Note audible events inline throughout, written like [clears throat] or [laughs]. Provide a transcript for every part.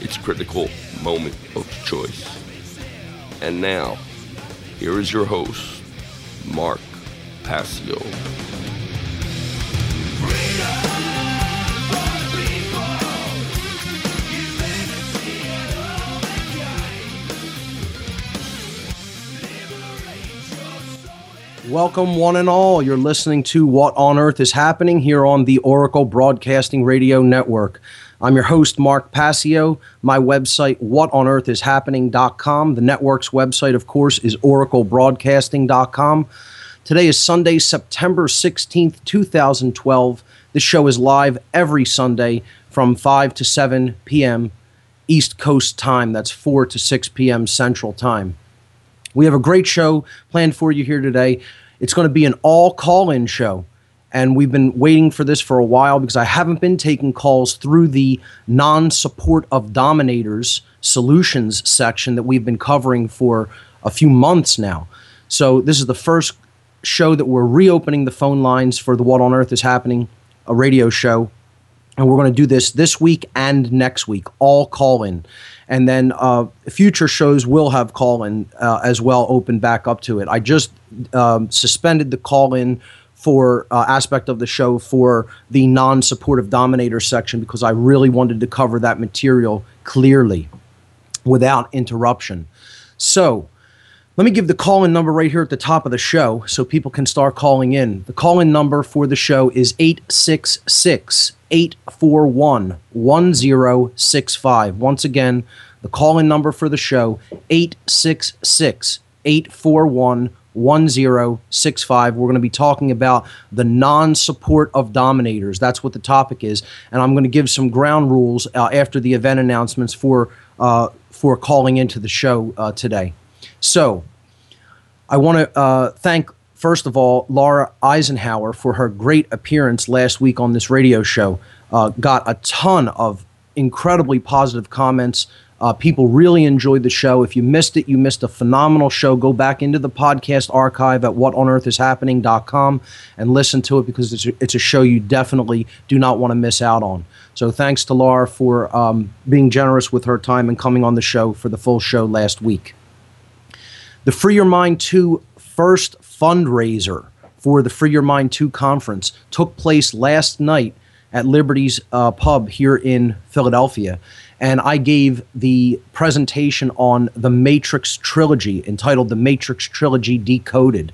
its critical moment of choice. And now, here is your host, Mark Passio. Welcome, one and all. You're listening to What on Earth is Happening here on the Oracle Broadcasting Radio Network. I'm your host, Mark Passio. My website, whatonearthishappening.com. The network's website, of course, is oraclebroadcasting.com. Today is Sunday, September 16th, 2012. This show is live every Sunday from 5 to 7 p.m. East Coast time. That's 4 to 6 p.m. Central time. We have a great show planned for you here today. It's going to be an all call in show. And we've been waiting for this for a while because I haven't been taking calls through the non support of dominators solutions section that we've been covering for a few months now. So, this is the first show that we're reopening the phone lines for the What on Earth is Happening, a radio show. And we're going to do this this week and next week, all call in and then uh, future shows will have call in uh, as well open back up to it i just um, suspended the call in for uh, aspect of the show for the non-supportive dominator section because i really wanted to cover that material clearly without interruption so let me give the call in number right here at the top of the show so people can start calling in. The call in number for the show is 866 841 1065. Once again, the call in number for the show 866 841 1065. We're going to be talking about the non support of dominators. That's what the topic is. And I'm going to give some ground rules uh, after the event announcements for, uh, for calling into the show uh, today. So, I want to uh, thank, first of all, Laura Eisenhower for her great appearance last week on this radio show. Uh, got a ton of incredibly positive comments. Uh, people really enjoyed the show. If you missed it, you missed a phenomenal show. Go back into the podcast archive at whatonearthishappening.com and listen to it because it's a, it's a show you definitely do not want to miss out on. So thanks to Laura for um, being generous with her time and coming on the show for the full show last week. The Free Your Mind 2 first fundraiser for the Free Your Mind 2 conference took place last night at Liberty's uh, Pub here in Philadelphia. And I gave the presentation on the Matrix trilogy entitled The Matrix Trilogy Decoded.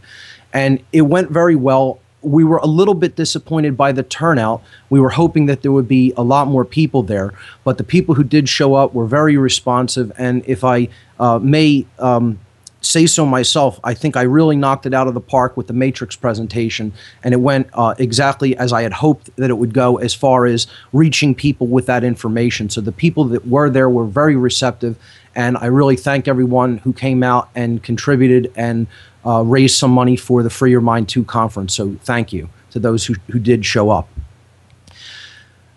And it went very well. We were a little bit disappointed by the turnout. We were hoping that there would be a lot more people there, but the people who did show up were very responsive. And if I uh, may um, say so myself, I think I really knocked it out of the park with the Matrix presentation, and it went uh, exactly as I had hoped that it would go as far as reaching people with that information. So the people that were there were very receptive, and I really thank everyone who came out and contributed and uh, raised some money for the Free Your Mind 2 conference. So thank you to those who, who did show up.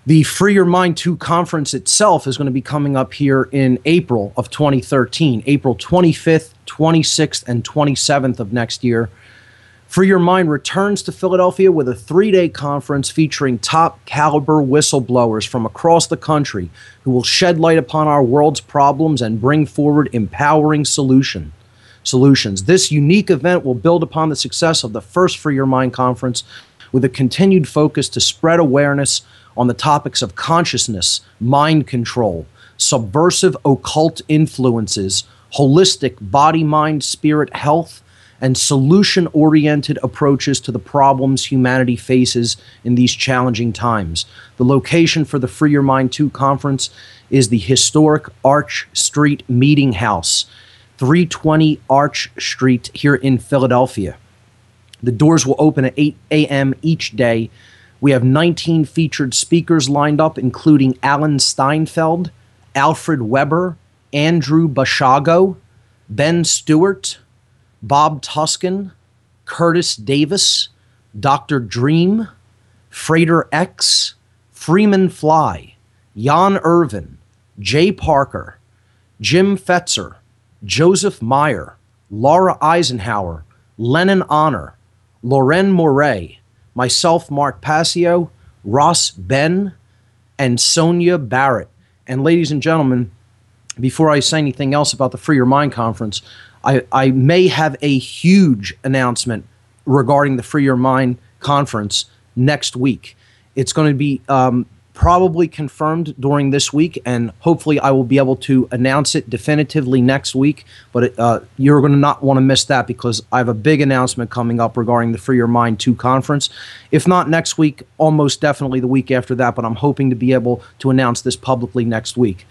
The Free Your Mind 2 conference itself is going to be coming up here in April of 2013, April 25th, 26th, and 27th of next year. Free Your Mind returns to Philadelphia with a three day conference featuring top caliber whistleblowers from across the country who will shed light upon our world's problems and bring forward empowering solution, solutions. This unique event will build upon the success of the first Free Your Mind conference with a continued focus to spread awareness on the topics of consciousness, mind control, subversive occult influences, holistic body, mind, spirit health, and solution oriented approaches to the problems humanity faces in these challenging times. The location for the Free Your Mind 2 conference is the historic Arch Street Meeting House, 320 Arch Street here in Philadelphia. The doors will open at 8 a.m. each day. We have 19 featured speakers lined up, including Alan Steinfeld, Alfred Weber, Andrew Basiago, Ben Stewart, Bob Tuskin, Curtis Davis, Dr. Dream, Frater X, Freeman Fly, Jan Irvin, Jay Parker, Jim Fetzer, Joseph Meyer, Laura Eisenhower, Lennon Honor, Leuren Moret, myself, Mark Passio, Ross Ben, and Sonia Barrett. And ladies and gentlemen, before I say anything else about the Free Your Mind conference, I, I may have a huge announcement regarding the Free Your Mind conference next week. It's going to be um, probably confirmed during this week, and hopefully I will be able to announce it definitively next week. But uh, you're going to not want to miss that because I have a big announcement coming up regarding the Free Your Mind 2 conference. If not next week, almost definitely the week after that, but I'm hoping to be able to announce this publicly next week.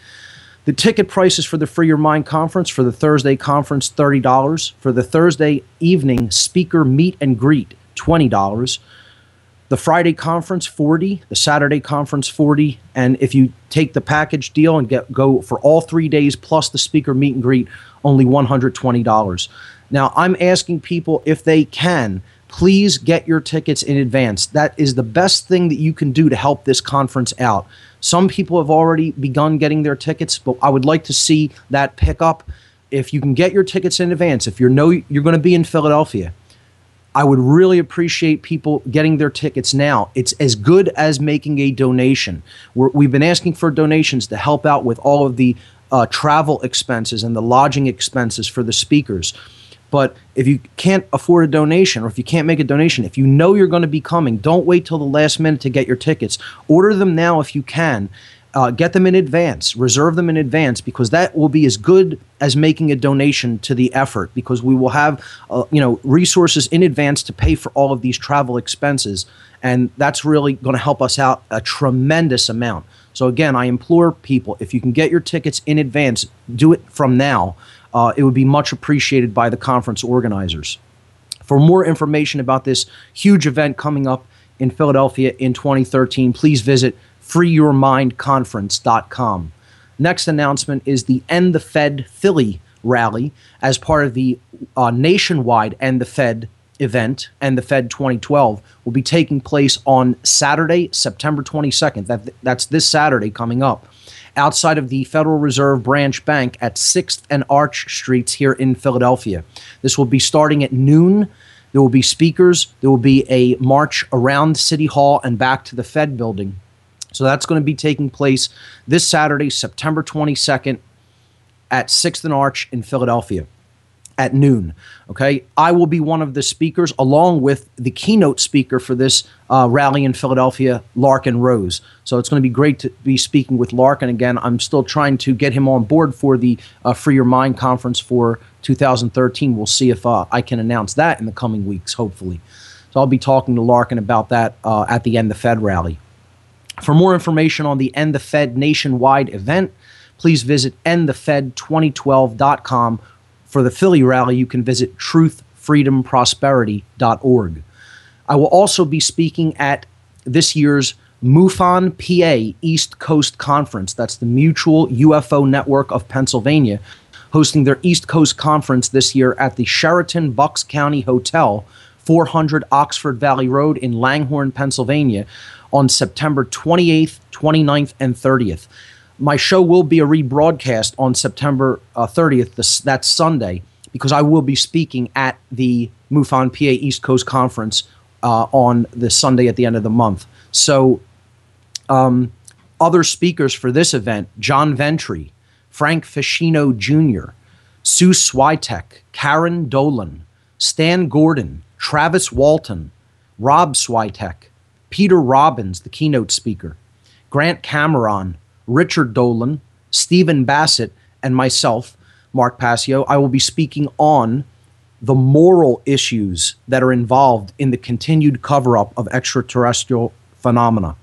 The ticket prices for the Free Your Mind conference for the Thursday conference $30. For the Thursday evening speaker meet and greet $20. The Friday conference 40, the Saturday conference 40, and if you take the package deal and get go for all 3 days plus the speaker meet and greet only $120. Now, I'm asking people if they can please get your tickets in advance. That is the best thing that you can do to help this conference out. Some people have already begun getting their tickets, but I would like to see that pick up. If you can get your tickets in advance, if you know you're going to be in Philadelphia, I would really appreciate people getting their tickets now. It's as good as making a donation. we have been asking for donations to help out with all of the uh, travel expenses and the lodging expenses for the speakers. But if you can't afford a donation or if you can't make a donation, if you know you're going to be coming, don't wait till the last minute to get your tickets. Order them now if you can. Uh, get them in advance, reserve them in advance because that will be as good as making a donation to the effort because we will have uh, you know resources in advance to pay for all of these travel expenses and that's really going to help us out a tremendous amount. So again, I implore people if you can get your tickets in advance, do it from now uh, it would be much appreciated by the conference organizers. For more information about this huge event coming up in Philadelphia in 2013, please visit freeyourmindconference.com. Next announcement is the End the Fed Philly rally as part of the uh, nationwide End the Fed event, End the Fed 2012, will be taking place on Saturday, September 22nd. That, that's this Saturday coming up outside of the Federal Reserve Branch Bank at 6th and Arch Streets here in Philadelphia. This will be starting at noon. There will be speakers. There will be a march around City Hall and back to the Fed building. So that's going to be taking place this Saturday, September 22nd at 6th and Arch in Philadelphia at noon. Okay, I will be one of the speakers along with the keynote speaker for this uh, rally in Philadelphia, Larken Rose. So it's going to be great to be speaking with Larken again. I'm still trying to get him on board for the uh, Free Your Mind conference for 2013. We'll see if uh, I can announce that in the coming weeks, hopefully. So I'll be talking to Larken about that uh, at the End the Fed rally. For more information on the End the Fed nationwide event, please visit endthefed2012.com for the Philly rally, you can visit truthfreedomprosperity.org. I will also be speaking at this year's MUFON PA East Coast Conference. That's the Mutual UFO Network of Pennsylvania, hosting their East Coast Conference this year at the Sheraton Bucks County Hotel, 400 Oxford Valley Road in Langhorne, Pennsylvania, on September 28th, 29th, and 30th. My show will be a rebroadcast on September uh, 30th, this, that's Sunday, because I will be speaking at the MUFON PA East Coast Conference uh, on the Sunday at the end of the month. So, um, other speakers for this event John Ventre, Frank Feschino Jr., Sue Swiatek, Karen Dolan, Stan Gordon, Travis Walton, Rob Swiatek, Peter Robbins, the keynote speaker, Grant Cameron, Richard Dolan, Stephen Bassett, and myself, Mark Passio. I will be speaking on the moral issues that are involved in the continued cover up of extraterrestrial phenomena.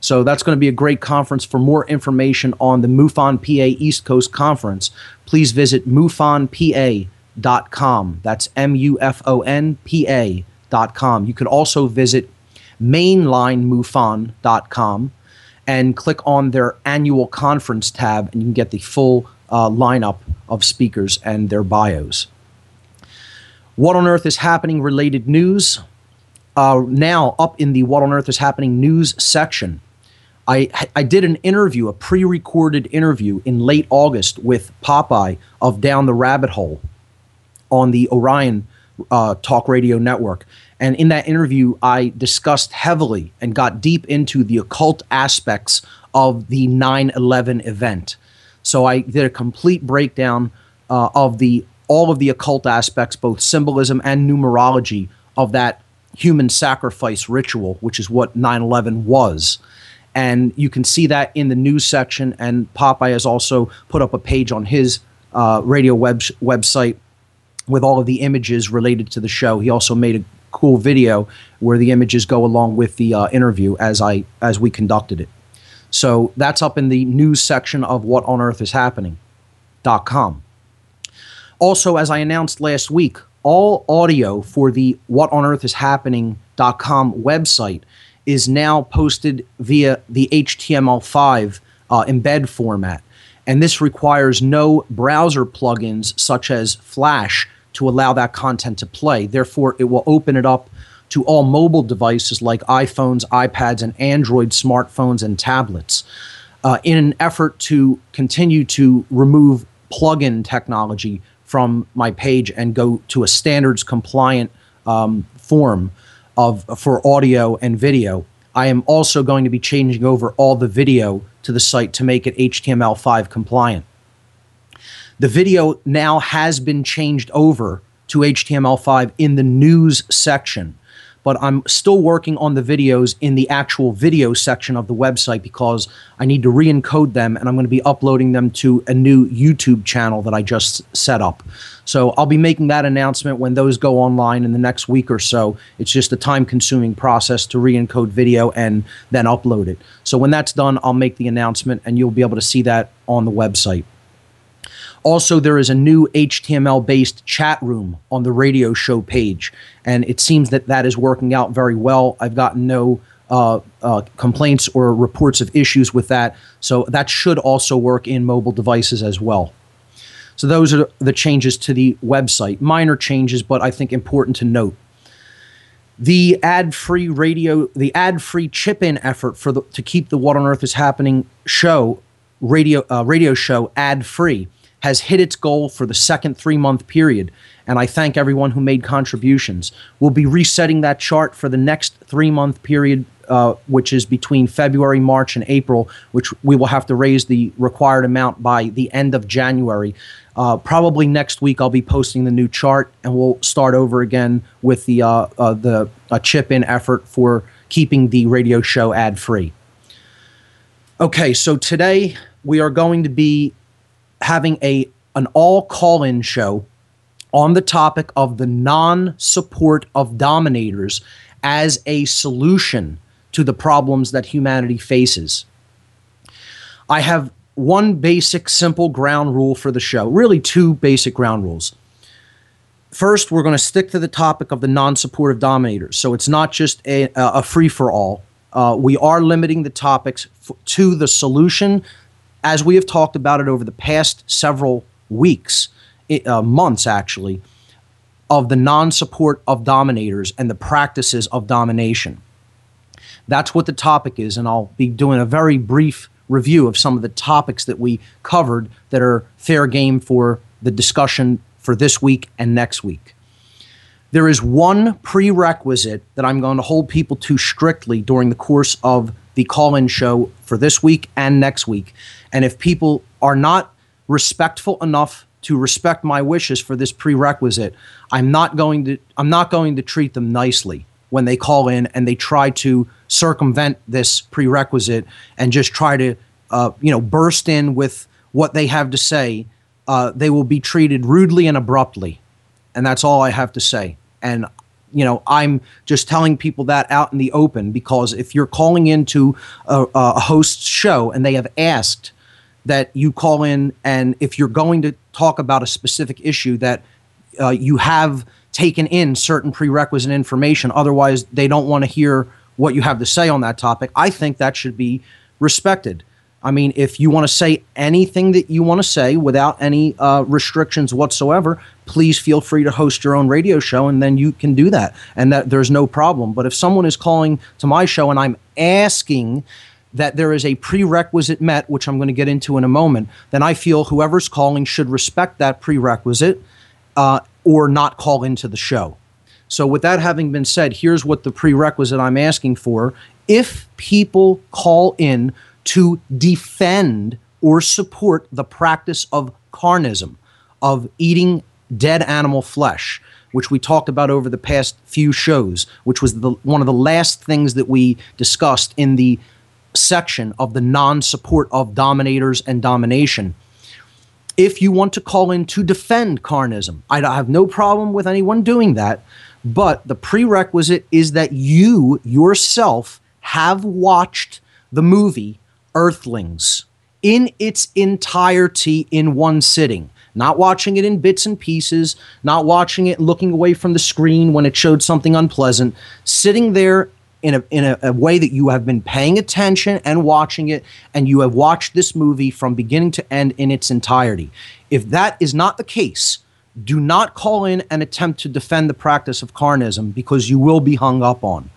So that's going to be a great conference. For more information on the MUFON PA East Coast Conference, please visit MUFONPA.com. That's M U F O N P A.com. You could also visit mainlinemufon.com and click on their annual conference tab, and you can get the full uh, lineup of speakers and their bios. What on earth is happening related news? Uh, now, up in the What on Earth is Happening news section, I, I did an interview, a pre recorded interview in late August with Popeye of Down the Rabbit Hole on the Orion uh, Talk Radio Network. And in that interview, I discussed heavily and got deep into the occult aspects of the 9 11 event. So I did a complete breakdown uh, of the all of the occult aspects, both symbolism and numerology of that human sacrifice ritual, which is what 9 11 was. And you can see that in the news section. And Popeye has also put up a page on his uh, radio web- website with all of the images related to the show. He also made a cool video where the images go along with the uh, interview as I as we conducted it. So that's up in the news section of what on earth is happening.com. Also, as I announced last week, all audio for the what on earth is happening.com website is now posted via the HTML5 uh, embed format. And this requires no browser plugins such as Flash to allow that content to play. Therefore, it will open it up to all mobile devices like iPhones, iPads, and Android smartphones and tablets uh, in an effort to continue to remove plugin technology from my page and go to a standards compliant um, form of for audio and video. I am also going to be changing over all the video to the site to make it HTML5 compliant. The video now has been changed over to HTML5 in the news section, but I'm still working on the videos in the actual video section of the website because I need to re encode them and I'm going to be uploading them to a new YouTube channel that I just set up. So I'll be making that announcement when those go online in the next week or so. It's just a time consuming process to re encode video and then upload it. So when that's done, I'll make the announcement and you'll be able to see that on the website. Also, there is a new HTML based chat room on the radio show page, and it seems that that is working out very well. I've gotten no uh, uh, complaints or reports of issues with that, so that should also work in mobile devices as well. So, those are the changes to the website. Minor changes, but I think important to note. The ad-free radio, the ad-free chip-in effort for the, to keep the What on Earth is Happening show radio uh, radio show ad-free has hit its goal for the second three month period, and I thank everyone who made contributions. We'll be resetting that chart for the next three month period, uh, which is between February, March, and April, which we will have to raise the required amount by the end of January. Uh, probably next week, I'll be posting the new chart, and we'll start over again with the uh, uh the chip in effort for keeping the radio show ad free. Okay, so today we are going to be having a an all call-in show on the topic of the non-support of dominators as a solution to the problems that humanity faces. I have one basic simple ground rule for the show, really two basic ground rules. First, we're going to stick to the topic of the non supportive dominators. So it's not just a, a free for all. Uh, we are limiting the topics f- to the solution as we have talked about it over the past several weeks, uh, months actually, of the non support of dominators and the practices of domination. That's what the topic is, and I'll be doing a very brief review of some of the topics that we covered that are fair game for the discussion for this week and next week. There is one prerequisite that I'm going to hold people to strictly during the course of the call in show for this week and next week, and if people are not respectful enough to respect my wishes for this prerequisite, I'm not going to I'm not going to treat them nicely. when they call in and they try to circumvent this prerequisite and just try to, uh, you know, burst in with what they have to say, uh, they will be treated rudely and abruptly. And that's all I have to say. And you know, I'm just telling people that out in the open because if you're calling into a, a host's show and they have asked that you call in, and if you're going to talk about a specific issue, that uh, you have taken in certain prerequisite information. Otherwise, they don't want to hear what you have to say on that topic. I think that should be respected. I mean, if you want to say anything that you want to say without any uh, restrictions whatsoever, please feel free to host your own radio show, and then you can do that, and that there's no problem. But if someone is calling to my show and I'm asking that there is a prerequisite met, which I'm going to get into in a moment, then I feel whoever's calling should respect that prerequisite uh, or not call into the show. So, with that having been said, here's what the prerequisite I'm asking for. If people call in to defend or support the practice of carnism, of eating dead animal flesh, which we talked about over the past few shows, which was the, one of the last things that we discussed in the section of the non support of dominators and domination. If you want to call in to defend carnism, I have no problem with anyone doing that. But the prerequisite is that you yourself have watched the movie Earthlings in its entirety in one sitting. Not watching it in bits and pieces, not watching it looking away from the screen when it showed something unpleasant, sitting there in a in a, a, way that you have been paying attention and watching it, and you have watched this movie from beginning to end in its entirety. If that is not the case, do not call in and attempt to defend the practice of carnism because you will be hung up on.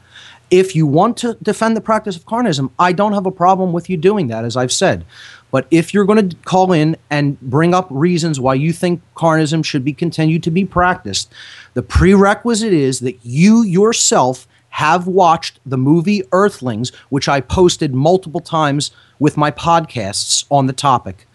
If you want to defend the practice of carnism, I don't have a problem with you doing that, as I've said. But if you're going to call in and bring up reasons why you think carnism should be continued to be practiced, the prerequisite is that you yourself have watched the movie Earthlings, which I posted multiple times with my podcasts on the topic,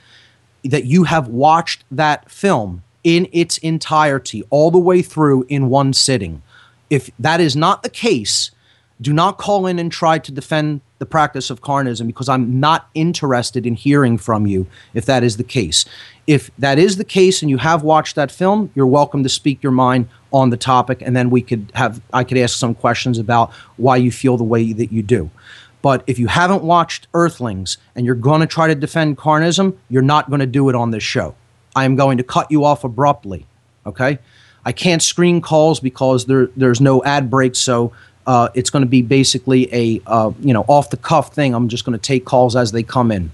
that you have watched that film in its entirety, all the way through in one sitting. If that is not the case, do not call in and try to defend the practice of carnism because I'm not interested in hearing from you if that is the case. If that is the case and you have watched that film, you're welcome to speak your mind on the topic and then we could have I could ask some questions about why you feel the way that you do. But if you haven't watched Earthlings and you're going to try to defend carnism, you're not going to do it on this show. I am going to cut you off abruptly. Okay? I can't screen calls because there, there's no ad break, so uh, it's going to be basically a uh, you know off the cuff thing. I'm just going to take calls as they come in.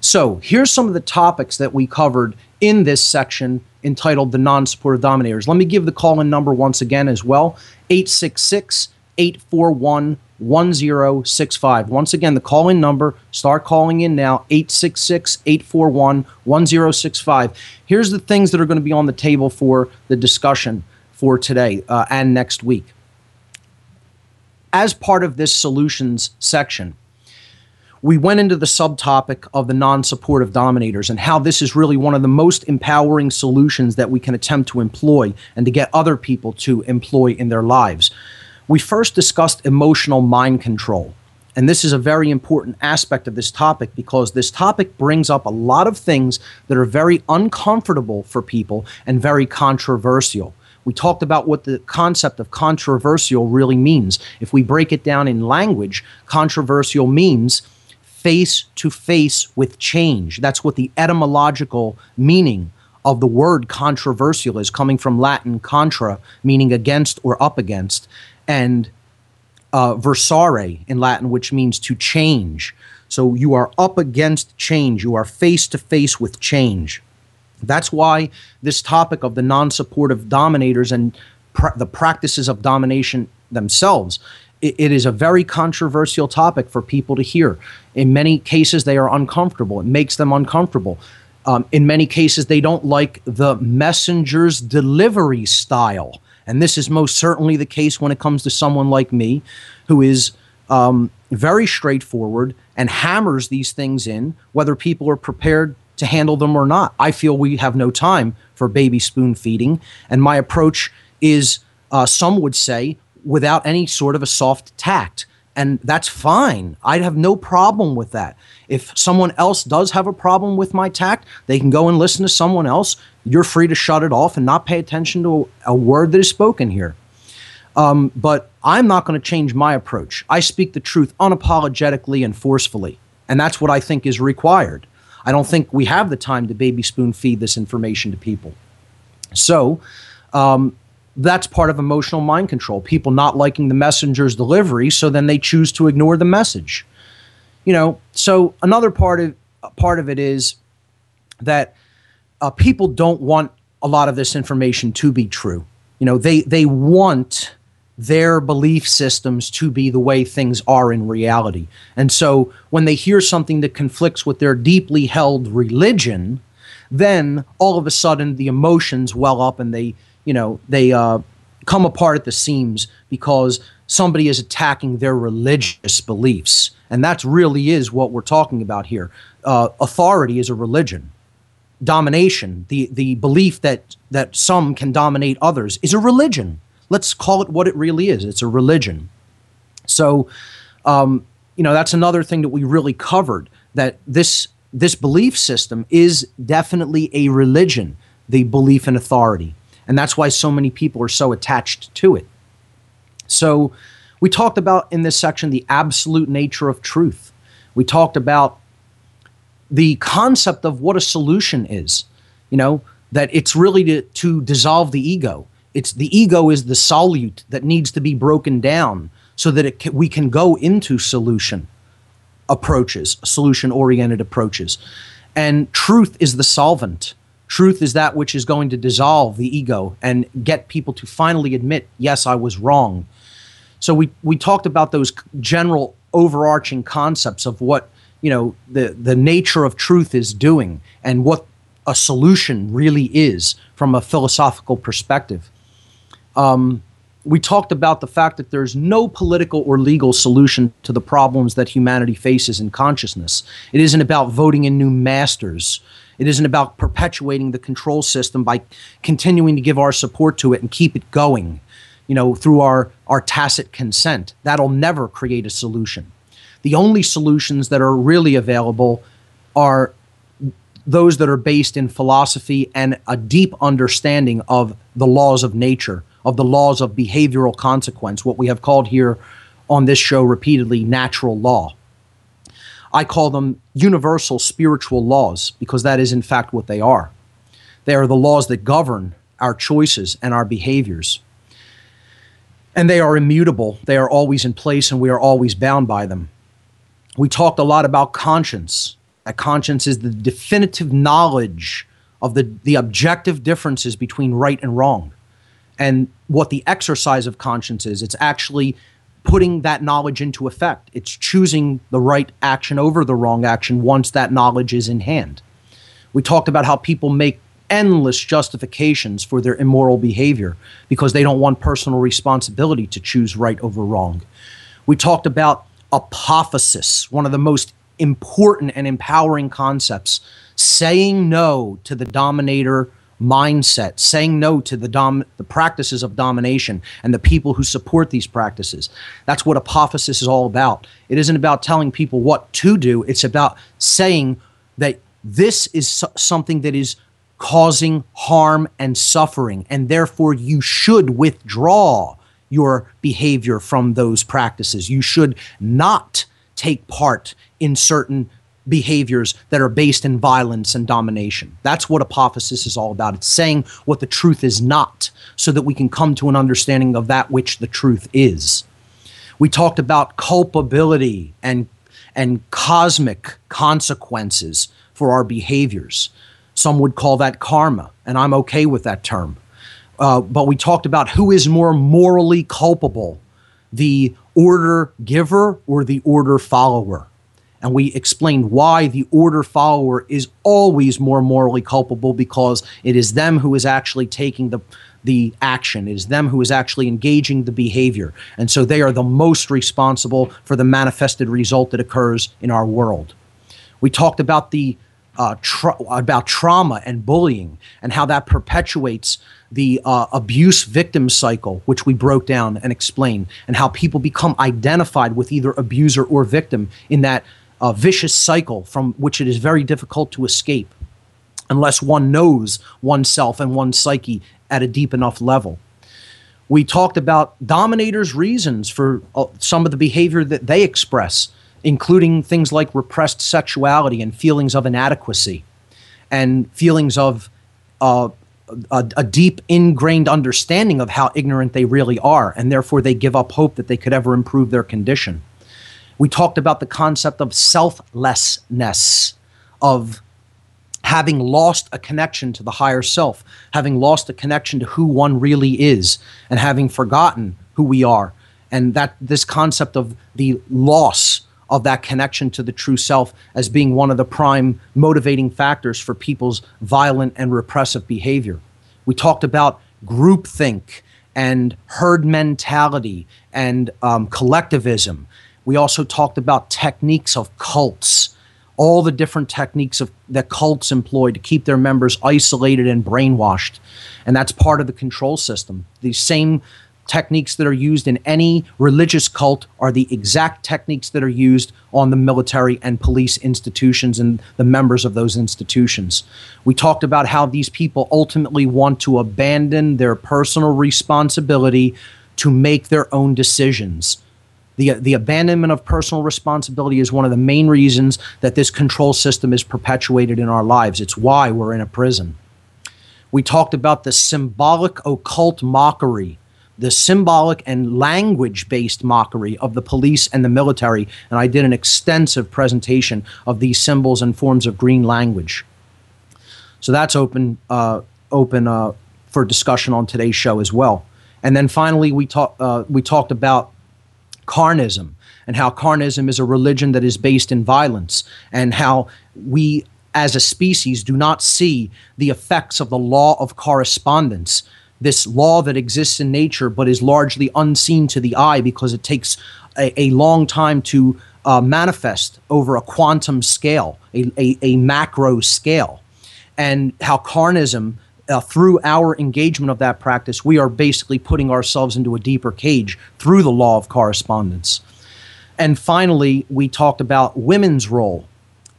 So here's some of the topics that we covered in this section entitled "The Non-Supportive Dominators." Let me give the call-in number once again as well: 866 841 1065. Once again, the call in number, start calling in now 866 841 1065. Here's the things that are going to be on the table for the discussion for today uh, and next week as part of this solutions section, we went into the subtopic of the non supportive dominators and how this is really one of the most empowering solutions that we can attempt to employ and to get other people to employ in their lives. We first discussed emotional mind control. And this is a very important aspect of this topic because this topic brings up a lot of things that are very uncomfortable for people and very controversial. We talked about what the concept of controversial really means. If we break it down in language, controversial means face to face with change. That's what the etymological meaning of the word controversial is, coming from Latin contra, meaning against or up against, and uh, versare in Latin, which means to change. So you are up against change, you are face to face with change. That's why this topic of the non supportive dominators and the practices of domination themselves. It, it is a very controversial topic for people to hear. In many cases, they are uncomfortable. It makes them uncomfortable. Um, in many cases, they don't like the messenger's delivery style. And this is most certainly the case when it comes to someone like me, who is um, very straightforward and hammers these things in, whether people are prepared to handle them or not. I feel we have no time for baby spoon feeding. And my approach is uh, some would say, without any sort of a soft tact. And that's fine. I'd have no problem with that. If someone else does have a problem with my tact, they can go and listen to someone else. You're free to shut it off and not pay attention to a, word that is spoken here. Um, but I'm not going to change my approach. I speak the truth unapologetically and forcefully. And that's what I think is required. I don't think we have the time to baby spoon feed this information to people. So um, that's part of emotional mind control. People not liking the messenger's delivery, so then they choose to ignore the message. You know, so another part of part of it is that uh, people don't want a lot of this information to be true. You know, they they want their belief systems to be the way things are in reality. And so when they hear something that conflicts with their deeply held religion, then all of a sudden the emotions well up and they, you know, they uh, come apart at the seams because somebody is attacking their religious beliefs. And that really is what we're talking about here. Uh, authority is a religion. Domination, the, the belief that, that some can dominate others, is a religion let's call it what it really is it's a religion. So, um, you know, that's another thing that we really covered that this this belief system is definitely a religion, the belief in authority. And that's why so many people are so attached to it. So, we talked about in this section the absolute nature of truth. We talked about the concept of what a solution is, you know, that it's really to, to dissolve the ego it's the ego is the solute that needs to be broken down so that can, we can go into solution approaches, solution oriented approaches. And truth is the solvent. Truth is that which is going to dissolve the ego and get people to finally admit, yes, I was wrong. So we, we talked about those general overarching concepts of what you know the, the nature of truth is doing and what a solution really is from a philosophical perspective um, we talked about the fact that there's no political or legal solution to the problems that humanity faces in consciousness. It isn't about voting in new masters. It isn't about perpetuating the control system by continuing to give our support to it and keep it going, you know, through our, our tacit consent. That'll never create a solution. The only solutions that are really available are those that are based in philosophy and a deep understanding of the laws of nature of the laws of behavioral consequence, what we have called here on this show repeatedly natural law. I call them universal spiritual laws because that is, in fact, what they are. They are the laws that govern our choices and our behaviors. And they are immutable, they are always in place, and we are always bound by them. We talked a lot about conscience. That conscience is the definitive knowledge of the, the objective differences between right and wrong and what the exercise of conscience is. It's actually putting that knowledge into effect. It's choosing the right action over the wrong action once that knowledge is in hand. We talked about how people make endless justifications for their immoral behavior because they don't want personal responsibility to choose right over wrong. We talked about apophasis, one of the most important and empowering concepts, saying no to the dominator mindset, saying no to the dom- the practices of domination and the people who support these practices. That's what apophasis is all about. It isn't about telling people what to do. It's about saying that this is so- something that is causing harm and suffering, and therefore you should withdraw your behavior from those practices. You should not take part in certain behaviors that are based in violence and domination. That's what apophasis is all about. It's saying what the truth is not so that we can come to an understanding of that which the truth is. We talked about culpability and and cosmic consequences for our behaviors. Some would call that karma, and I'm okay with that term. Uh, but we talked about who is more morally culpable, the order giver or the order follower and we explained why the order follower is always more morally culpable because it is them who is actually taking the the action. It is them who is actually engaging the behavior. And so they are the most responsible for the manifested result that occurs in our world. We talked about the uh, tra- about trauma and bullying and how that perpetuates the uh, abuse victim cycle, which we broke down and explained, and how people become identified with either abuser or victim in that uh, vicious cycle from which it is very difficult to escape unless one knows oneself and one's psyche at a deep enough level. We talked about dominators' reasons for uh, some of the behavior that they express, including things like repressed sexuality and feelings of inadequacy and feelings of uh, a, a, deep ingrained understanding of how ignorant they really are, and therefore they give up hope that they could ever improve their condition. We talked about the concept of selflessness, of having lost a connection to the higher self, having lost a connection to who one really is, and having forgotten who we are. And that this concept of the loss of that connection to the true self as being one of the prime motivating factors for people's violent and repressive behavior. We talked about groupthink and herd mentality and um, collectivism. We also talked about techniques of cults all the different techniques of that cults employ to keep their members isolated and brainwashed. And that's part of the control system. These same techniques that are used in any religious cult are the exact techniques that are used on the military and police institutions and the members of those institutions. We talked about how these people ultimately want to abandon their personal responsibility to make their own decisions the, the abandonment of personal responsibility is one of the main reasons that this control system is perpetuated in our lives. It's why we're in a prison. We talked about the symbolic occult mockery, the symbolic and language based mockery of the police and the military. And I did an extensive presentation of these symbols and forms of green language. So that's open, uh, open uh, for discussion on today's show as well. And then finally, we, talk, uh, we talked about carnism and how carnism is a religion that is based in violence and how we as a species do not see the effects of the law of correspondence this law that exists in nature but is largely unseen to the eye because it takes a, a long time to uh, manifest over a quantum scale a, a, a macro scale. And how carnism uh, through our engagement of that practice, we are basically putting ourselves into a deeper cage through the law of correspondence. And finally, we talked about women's role,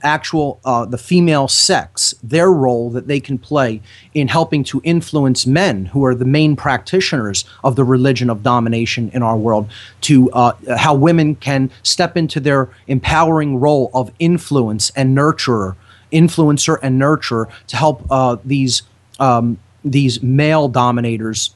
actual uh, the female sex, their role that they can play in helping to influence men who are the main practitioners of the religion of domination in our world. To uh, how women can step into their empowering role of influence and nurturer, influencer and nurturer to help uh, these um, these male dominators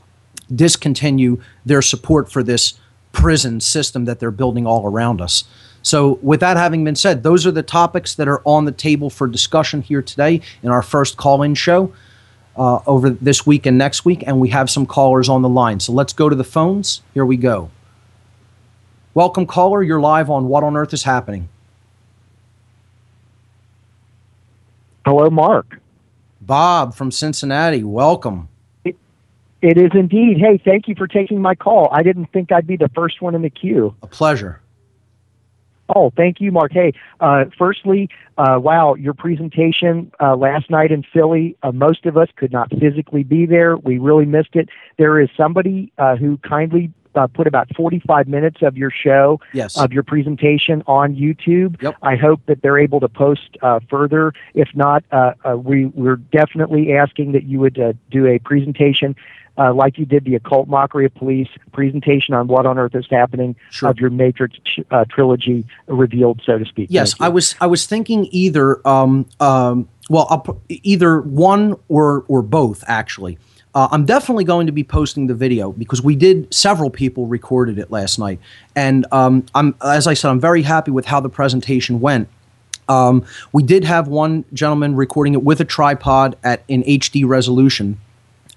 discontinue their support for this prison system that they're building all around us. So, with that having been said, those are the topics that are on the table for discussion here today in our first call in show uh, over this week and next week. And we have some callers on the line. So, let's go to the phones. Here we go. Welcome, caller. You're live on What on Earth is Happening. Hello, Mark. Bob from Cincinnati, welcome. It, it is indeed. Hey, thank you for taking my call. I didn't think I'd be the first one in the queue. A pleasure. Oh, thank you, Mark. Hey, uh, firstly, uh, wow, your presentation uh, last night in Philly, uh, most of us could not physically be there. We really missed it. There is somebody uh, who kindly uh, put about 45 minutes of your show, yes. of your presentation on YouTube. Yep. I hope that they're able to post uh, further. If not, uh, uh we, we're definitely asking that you would uh, do a presentation uh, like you did the occult mockery of police presentation on what on earth is happening sure. of your Matrix uh, trilogy revealed, so to speak. Yes, I was I was thinking either um, um, well I'll, either one or or both actually. Uh, I'm definitely going to be posting the video because we did several people recorded it last night, and um, I'm as I said, I'm very happy with how the presentation went. Um, we did have one gentleman recording it with a tripod at in HD resolution,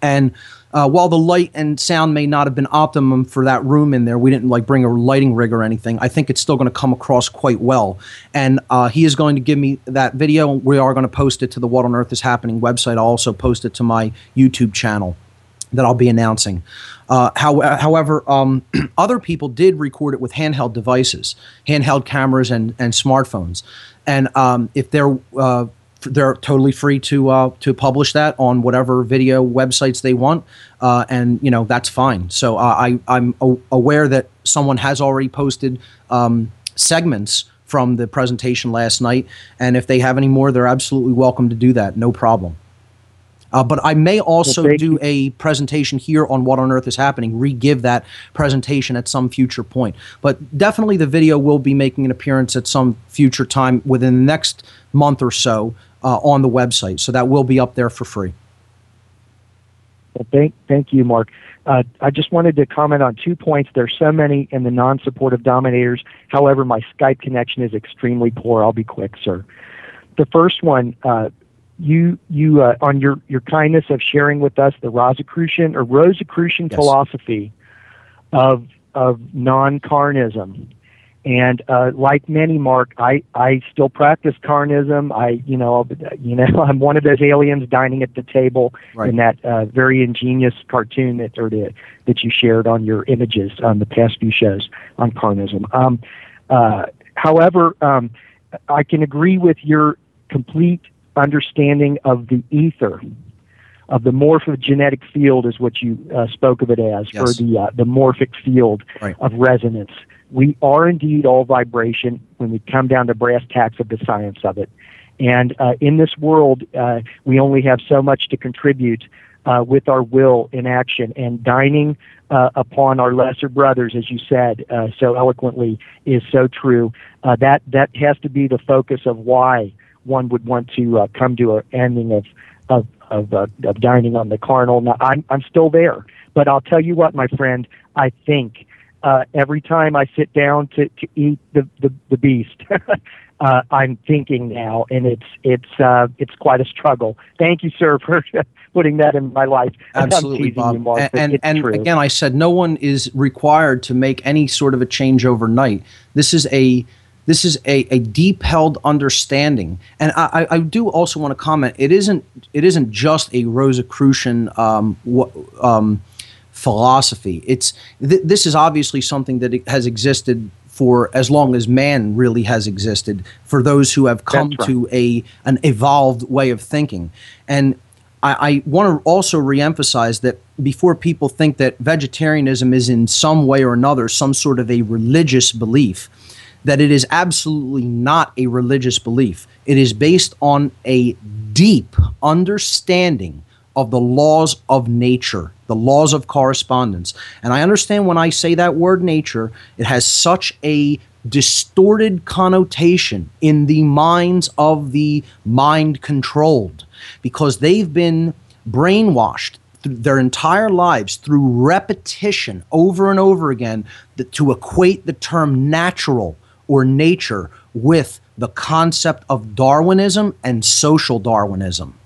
and uh, while the light and sound may not have been optimum for that room in there, we didn't like bring a lighting rig or anything. I think it's still going to come across quite well. And uh, he is going to give me that video. We are going to post it to the What on Earth is Happening website. I'll also post it to my YouTube channel that I'll be announcing. Uh, how, however, um, [clears throat] other people did record it with handheld devices, handheld cameras, and, and smartphones. And um, if they're uh, they're totally free to uh, to publish that on whatever video websites they want, uh, and you know that's fine. So uh, I I'm a- aware that someone has already posted um, segments from the presentation last night, and if they have any more, they're absolutely welcome to do that. No problem. Uh, but I may also thank do a presentation here on what on earth is happening, re give that presentation at some future point. But definitely the video will be making an appearance at some future time within the next month or so uh, on the website. So that will be up there for free. Well, thank, thank you, Mark. Uh, I just wanted to comment on two points. There's so many in the non-supportive dominators. However, my Skype connection is extremely poor. I'll be quick, sir. The first one, uh, you you uh, on your your kindness of sharing with us the Rosicrucian or Rosicrucian Yes. philosophy of of non-carnism. And uh, like many, Mark, I, I still practice carnism. I, you know, [laughs] you know, I'm one of those aliens dining at the table Right. in that uh, very ingenious cartoon that or the, that you shared on your images on the past few shows on carnism. Um, uh, however, um, I can agree with your complete understanding of the ether, of the morphogenetic field, is what you uh, spoke of it as, Yes. or the uh, the morphic field Right. of resonance. We are indeed all vibration when we come down to brass tacks of the science of it. And uh, in this world, uh, we only have so much to contribute uh, with our will in action. And dining uh, upon our lesser brothers, as you said uh, so eloquently, is so true. Uh, that that has to be the focus of why one would want to come to an ending of of of, of dining on the carnal. Now, I'm I'm still there, but I'll tell you what, my friend. I think uh, every time I sit down to, to eat the the, the beast, [laughs] uh, I'm thinking now, and it's it's uh, it's quite a struggle. Thank you, sir, [laughs] for putting that in my life. [laughs] Absolutely, Bob. you, Mark, and and, and again, I said no one is required to make any sort of a change overnight. This is a this is a, a deep held understanding, and I, I do also want to comment. It isn't it isn't just a Rosicrucian um, um, philosophy. It's th- this is obviously something that has existed for as long as man really has existed. For those who have come right. to a an evolved way of thinking, and I, I want to also reemphasize that before people think that vegetarianism is in some way or another some sort of a religious belief, that it is absolutely not a religious belief. It is based on a deep understanding of the laws of nature, the laws of correspondence. And I understand when I say that word nature, it has such a distorted connotation in the minds of the mind controlled because they've been brainwashed their entire lives through repetition over and over again to equate the term natural or nature with the concept of Darwinism and social Darwinism.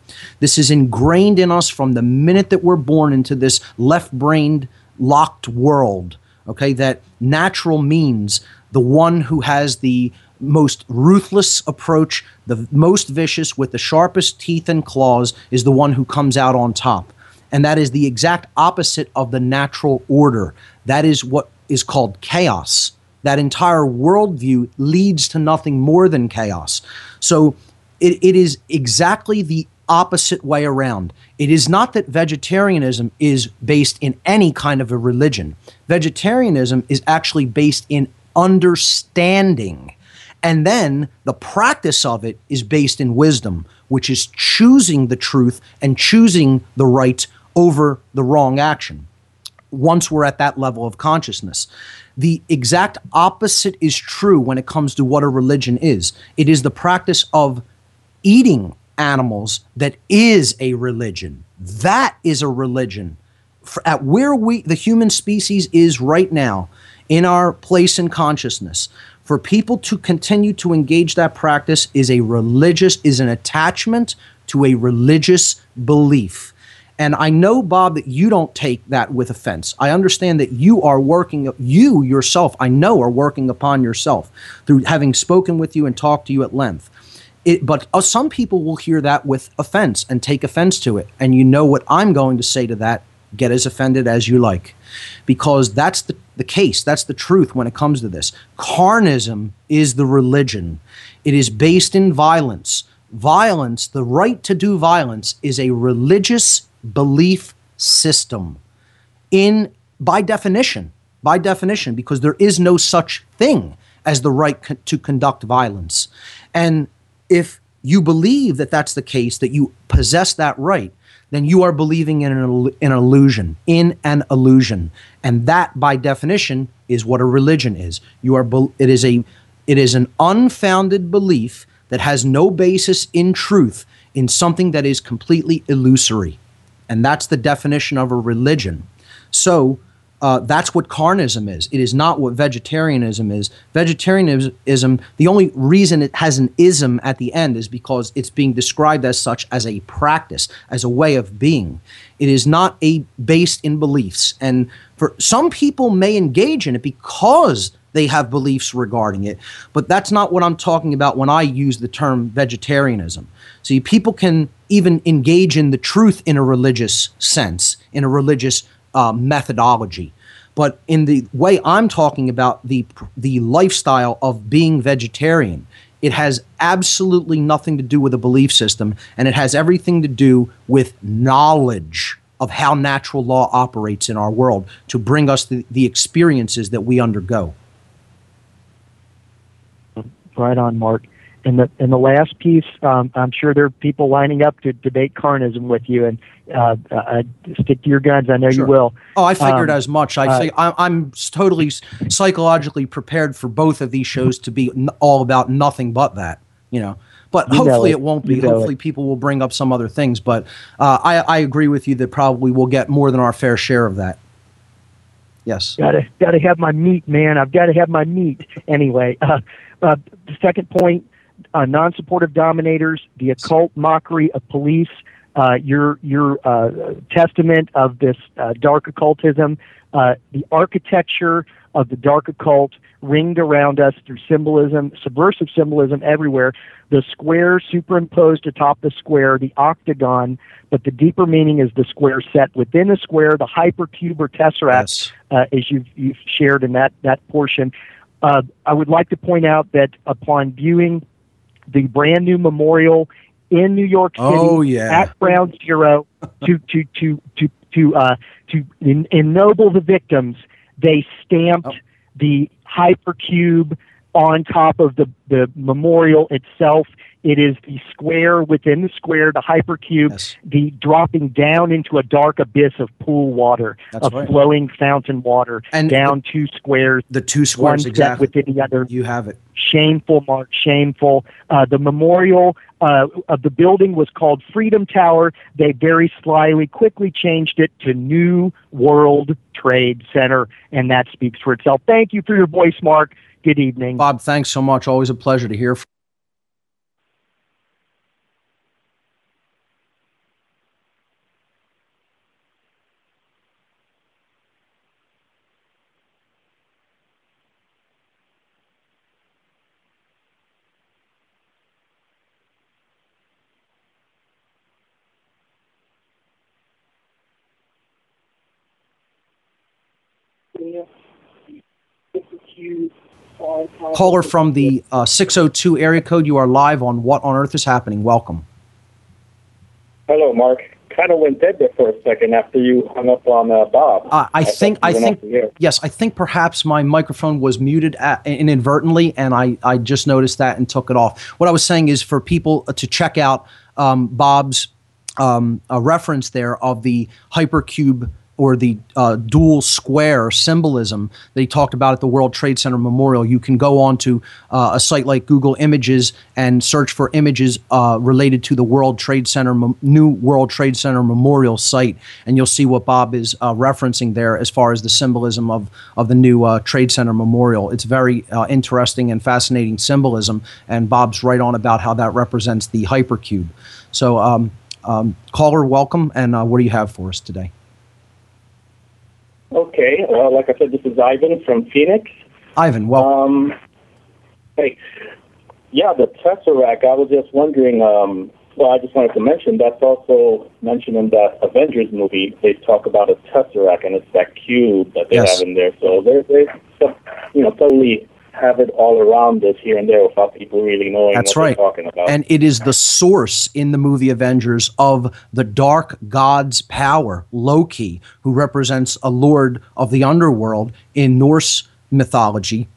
This is ingrained in us from the minute that we're born into this left brained, locked world. Okay, that natural means the one who has the most ruthless approach, the most vicious, with the sharpest teeth and claws, is the one who comes out on top. And that is the exact opposite of the natural order. That is what is called chaos. That entire worldview leads to nothing more than chaos. So it, it is exactly the opposite way around. It is not that vegetarianism is based in any kind of a religion. Vegetarianism is actually based in understanding. And then the practice of it is based in wisdom, which is choosing the truth and choosing the right over the wrong action once we're at that level of consciousness. The exact opposite is true when it comes to what a religion is. It is the practice of eating animals that is a religion. That is a religion. For, at where we, the human species, is right now in our place in consciousness, for people to continue to engage that practice is a religious, is an attachment to a religious belief. And I know, Bob, that you don't take that with offense. I understand that you are working, you yourself, I know, are working upon yourself through having spoken with you and talked to you at length. It, but uh, some people will hear that with offense and take offense to it. And you know what I'm going to say to that get as offended as you like. Because that's the, the case, that's the truth when it comes to this. Carnism is the religion, it is based in violence violence, the right to do violence, is a religious belief system in by definition by definition because there is no such thing as the right co- to conduct violence and if you believe that that's the case that you possess that right then you are believing in an, an illusion in an illusion. And that by definition is what a religion is. You are it is a it is an unfounded belief that has no basis in truth in something that is completely illusory. And that's the definition of a religion. So uh, that's what carnism is. It is not what vegetarianism is. Vegetarianism, the only reason it has an ism at the end is because it's being described as such as a practice, as a way of being. It is not a based in beliefs. And for some people may engage in it because they have beliefs regarding it. But that's not what I'm talking about when I use the term vegetarianism. See, people can even engage in the truth in a religious sense, in a religious uh, methodology. But in the way I'm talking about the the lifestyle of being vegetarian, it has absolutely nothing to do with a belief system, and it has everything to do with knowledge of how natural law operates in our world to bring us the, the experiences that we undergo. Right on, Mark. And the and the last piece, um, I'm sure there are people lining up to debate carnism with you, and uh, uh, stick to your guns. I know sure. you will. Oh, I figured um, as much. I uh, I'm, I'm totally psychologically prepared for both of these shows to be all about nothing but that. You know, but you hopefully it. it. won't be. hopefully it. people will bring up some other things. But uh, I I agree with you that probably we'll get more than our fair share of that. Yes. Gotta gotta have my meat, man. I've got to have my meat anyway. Uh, uh, the second point: uh, non-supportive dominators, the occult mockery of police, uh, your your uh, testament of this uh, dark occultism, uh, the architecture of the dark occult ringed around us through symbolism, subversive symbolism everywhere. The square superimposed atop the square, the octagon, but the deeper meaning is the square set within the square, the hypercube or tesseract, yes. uh, as you've, you've shared in that that portion. Uh, I would like to point out that upon viewing the brand new memorial in New York City oh, yeah. at Ground Zero to [laughs] to to to to uh, to ennoble the victims, they stamped oh. the hypercube on top of the the memorial itself it is the square within the square, the hypercube, yes. the dropping down into a dark abyss of pool water, That's of right. flowing fountain water, and down the, two squares. The two squares exactly. within the other. You have it. Shameful, Mark. Shameful. Uh, the memorial uh, of the building was called Freedom Tower. They very slyly, quickly changed it to New World Trade Center, and that speaks for itself. Thank you for your voice, Mark. Good evening. Bob, thanks so much. Always a pleasure to hear from Caller from the uh, 602 area code, you are live on What on Earth is Happening. Welcome. Hello, Mark. Kind of went dead there for a second after you hung up on uh, Bob. Uh, I, I, think, I think, yes, I think perhaps my microphone was muted at, inadvertently, and I, I just noticed that and took it off. What I was saying is for people to check out um, Bob's um, a reference there of the hypercube or the uh, dual square symbolism that he talked about at the World Trade Center Memorial. You can go on to uh, a site like Google Images and search for images uh, related to the World Trade Center, new World Trade Center Memorial site, and you'll see what Bob is uh, referencing there as far as the symbolism of, of the new uh, Trade Center Memorial. It's very uh, interesting and fascinating symbolism, and Bob's right on about how that represents the hypercube. So, um, um, caller, welcome, and what do you have for us today? Okay. Uh, like I said, this is Ivan from Phoenix. Ivan, welcome. Um, hey, yeah, the Tesseract. I was just wondering. Um, well, I just wanted to mention that's also mentioned in that Avengers movie. They talk about a Tesseract, and it's that cube that they yes. have in there. So they're, they're you know, totally have it all around us here and there without people really knowing That's what right. they're talking about. And it is the source in the movie Avengers of the dark god's power, Loki, who represents a lord of the underworld in Norse mythology,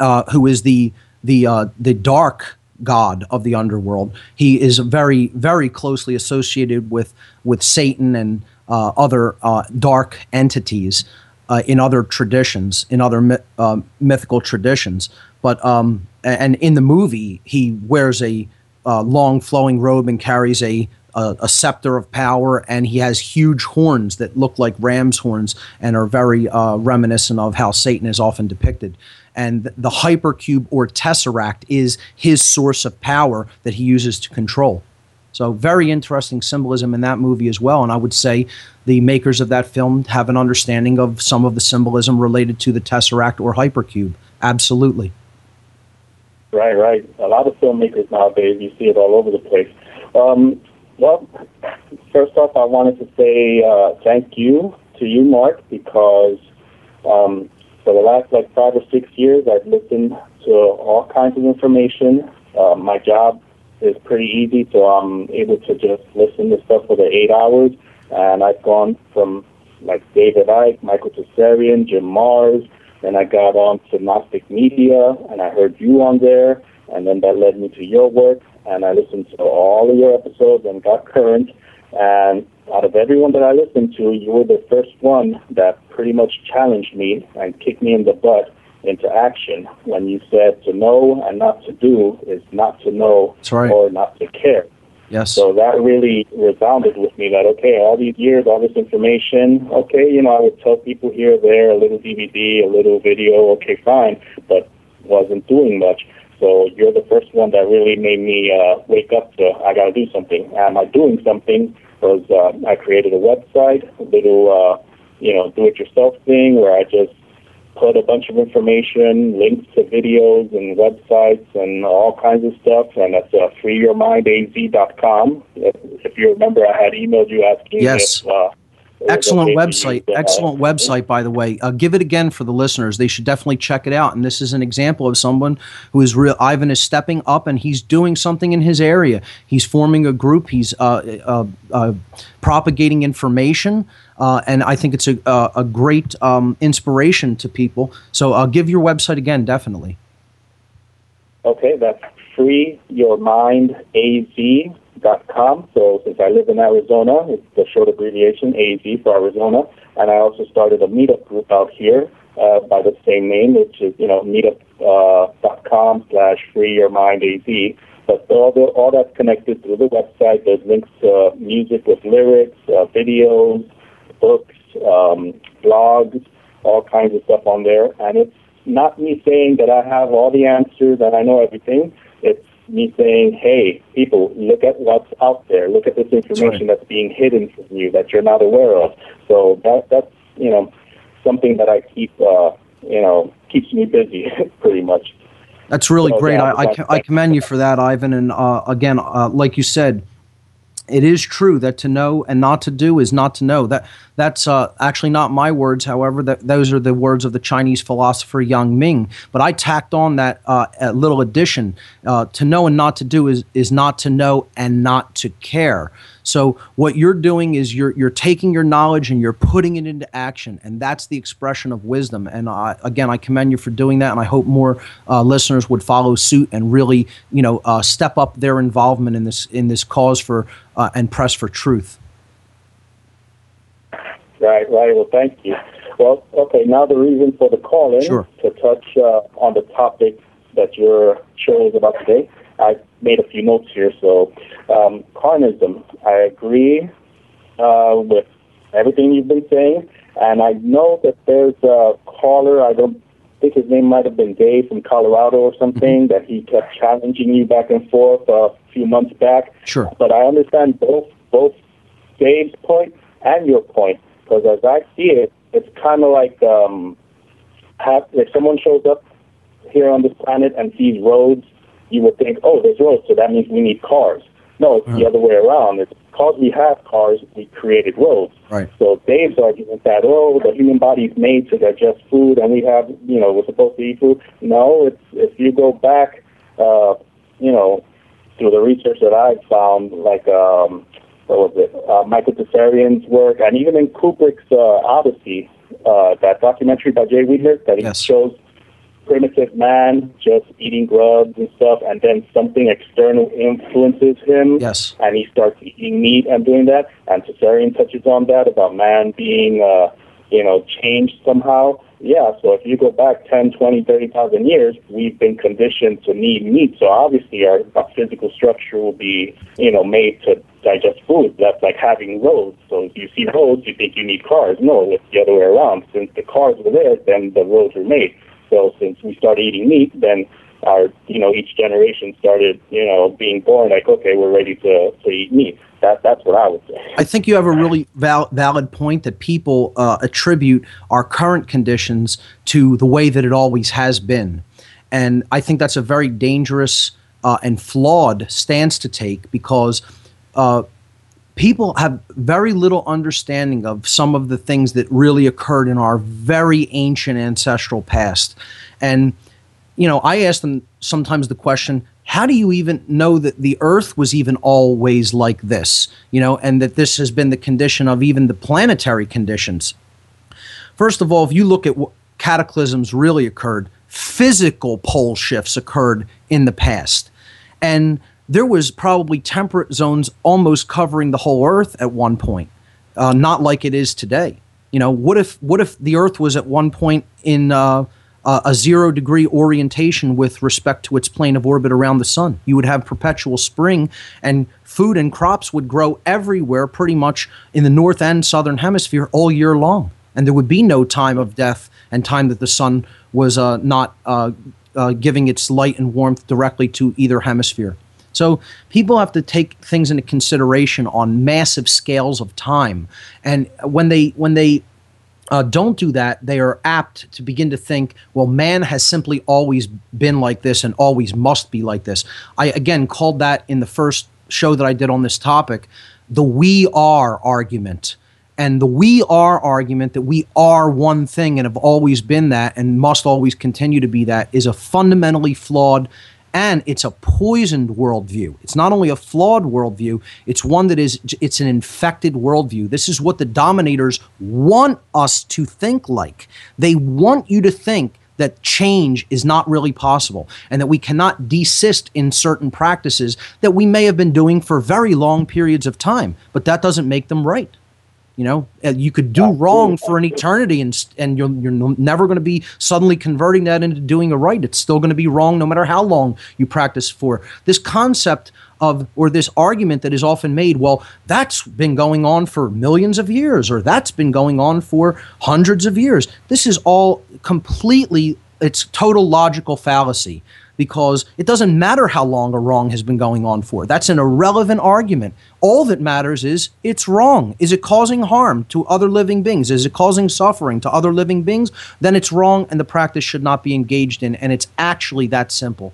uh, who is the the uh, the dark god of the underworld. He is very very closely associated with with Satan and uh, other uh, dark entities uh, in other traditions, in other myth, uh, mythical traditions. But um, and in the movie, he wears a uh, long flowing robe and carries a, a a scepter of power, and he has huge horns that look like ram's horns and are very uh, reminiscent of how Satan is often depicted. And the hypercube or tesseract is his source of power that he uses to control. So very interesting symbolism in that movie as well. And I would say the makers of that film have an understanding of some of the symbolism related to the Tesseract or Hypercube. Absolutely. Right, right. A lot of filmmakers nowadays, you see it all over the place. Um, well, first off, I wanted to say uh, thank you to you, Mark, because um, for the last like five or six years, I've listened to all kinds of information. Uh, my job is pretty easy, so I'm able to just listen to stuff for the eight hours. And I've gone from like David Icke, Michael Tsarion, Jim Marrs, then I got on to Gnostic Media, and I heard you on there, and then that led me to your work, and I listened to all of your episodes and got current. And out of everyone that I listened to, you were the first one that pretty much challenged me and kicked me in the butt into action when you said to know and not to do is not to know right. or not to care. Yes. So that really resounded with me that, okay, all these years, all this information, okay, you know, I would tell people here or there, a little DVD, a little video, okay, fine, but wasn't doing much. So you're the first one that really made me uh, wake up to, I got to do something. Am I doing something? Because uh, I created a website, a little, uh, you know, do-it-yourself thing where I just put a bunch of information, links to videos and websites and all kinds of stuff. And that's uh, freeyourmindaz.com. If, if you remember, I had emailed you asking Yes. if. Uh, Excellent website. use uh, Excellent website, by the way. Uh, give it again for the listeners. They should definitely check it out. And this is an example of someone who is real. Ivan is stepping up and he's doing something in his area. He's forming a group. He's uh, uh, uh, propagating information. Uh, and I think it's a, a, a great um, inspiration to people. So uh, give your website again, definitely. Okay, that's freeyourmindaz.com. So since I live in Arizona, it's the short abbreviation AZ for Arizona. And I also started a meetup group out here uh, by the same name, which is you know meetup.com slash freeyourmindaz. But all the all that's connected through the website. There's links to music with lyrics, uh, videos, books, um, blogs, all kinds of stuff on there. And it's not me saying that I have all the answers and I know everything. It's me saying, hey, people, look at what's out there. Look at this information that's being hidden from you that you're not aware of. So that that's you know something that I keep uh, you know keeps me busy [laughs] pretty much. That's really So, great. yeah, I, I, I commend you for that, Ivan. And uh, again, uh, like you said, it is true that to know and not to do is not to know. That that's uh, actually not my words. However, that those are the words of the Chinese philosopher Yang Ming. But I tacked on that uh, little addition: uh, to know and not to do is is not to know and not to care. So what you're doing is you're you're taking your knowledge and you're putting it into action, and that's the expression of wisdom. And I, again, I commend you for doing that, and I hope more uh, listeners would follow suit and really, you know, uh, step up their involvement in this in this cause for uh, and press for truth. Right, right. Well, thank you. Well, okay. Now the reason for the call in Sure. to touch uh, on the topic that your show is about today. I made a few notes here. So, um, carnism. I agree uh, with everything you've been saying, and I know that there's a caller. I don't think his name might have been Dave from Colorado or something. That he kept challenging you back and forth a few months back. Sure. But I understand both both Dave's point and your point because as I see it, it's kind of like um, have, if someone shows up here on this planet and sees roads, you would think, oh, there's roads, so that means we need cars. No, it's the other way around. It's because we have cars, we created roads. Right. So Dave's argument that oh, the human body is made to digest food, and we have, you know, we're supposed to eat food. No, it's if you go back, uh, you know, through the research that I've found, like um, what was it, uh, Michael Tsarion's work, and even in Kubrick's uh, Odyssey, uh, that documentary by Jay Weidner that he Yes. shows primitive man just eating grubs and stuff, and then something external influences him, Yes. and he starts eating meat and doing that. And Tsarion touches on that about man being, uh, you know, changed somehow. Yeah, so if you go back 10, 20, 30,000 years, we've been conditioned to need meat. So obviously our, our physical structure will be, you know, made to digest food. That's like having roads. So if you see roads, you think you need cars. No, it's the other way around. Since the cars were there, then the roads were made. So since we started eating meat, then our, you know, each generation started, you know, being born like, okay, we're ready to, to eat meat. That, that's what I would say. I think you have a really val- valid point that people uh, attribute our current conditions to the way that it always has been. And I think that's a very dangerous uh, and flawed stance to take because uh, people have very little understanding of some of the things that really occurred in our very ancient ancestral past. And, you know, I ask them sometimes the question, how do you even know that the earth was even always like this? You know, and that this has been the condition of even the planetary conditions. First of all, if you look at what cataclysms really occurred, physical pole shifts occurred in the past. And there was probably temperate zones almost covering the whole earth at one point, uh, not like it is today. You know, what if what if the earth was at one point in uh, uh, a zero degree orientation with respect to its plane of orbit around the sun? You would have perpetual spring, and food and crops would grow everywhere, pretty much in the north and southern hemisphere all year long and there would be no time of death and time that the sun was uh, not uh, uh, giving its light and warmth directly to either hemisphere. So people have to take things into consideration on massive scales of time, and when they when they uh, don't do that, they are apt to begin to think, well, man has simply always been like this and always must be like this. I again called that in the first show that I did on this topic the we are argument. And the we are argument that we are one thing and have always been that and must always continue to be that is a fundamentally flawed and it's a poisoned worldview. It's not only a flawed worldview, it's one that is it's an infected worldview. This is what the dominators want us to think like. They want you to think that change is not really possible and that we cannot desist in certain practices that we may have been doing for very long periods of time, but that doesn't make them right. You know, Uh, you could do wrong for an eternity, and and you're you're never going to be suddenly converting that into doing a right. It's still going to be wrong no matter how long you practice for. This concept of or this argument that is often made, well, that's been going on for millions of years, or that's been going on for hundreds of years. This is all completely it's total logical fallacy because it doesn't matter how long a wrong has been going on for. That's an irrelevant argument. All that matters is it's wrong. Is it causing harm to other living beings? Is it causing suffering to other living beings? Then it's wrong and the practice should not be engaged in. And it's actually that simple.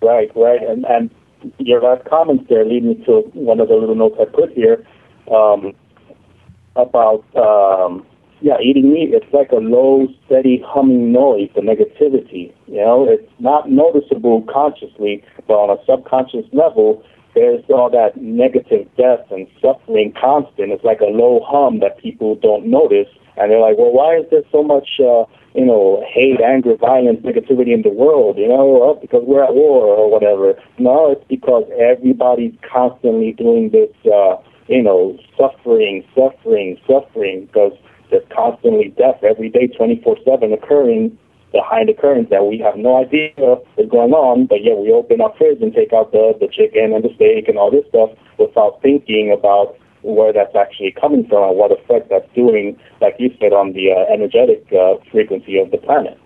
Right, right. And, and your last comments there lead me to one of the little notes I put here um, about, um, yeah, eating meat. It's like a low, steady humming noise, the negativity. You know, it's not noticeable consciously, but on a subconscious level, there's all that negative death and suffering constant. It's like a low hum that people don't notice. And they're like, well, why is there so much, uh, you know, hate, anger, violence, negativity in the world? You know, well, because we're at war or whatever. No, it's because everybody's constantly doing this, uh, you know, suffering, suffering, suffering, because there's constantly death every day, 24-7 occurring behind the curtains that we have no idea is going on, but yet we open our fridge and take out the, the chicken and the steak and all this stuff without thinking about where that's actually coming from and what effect that's doing, like you said, on the uh, energetic uh, frequency of the planet.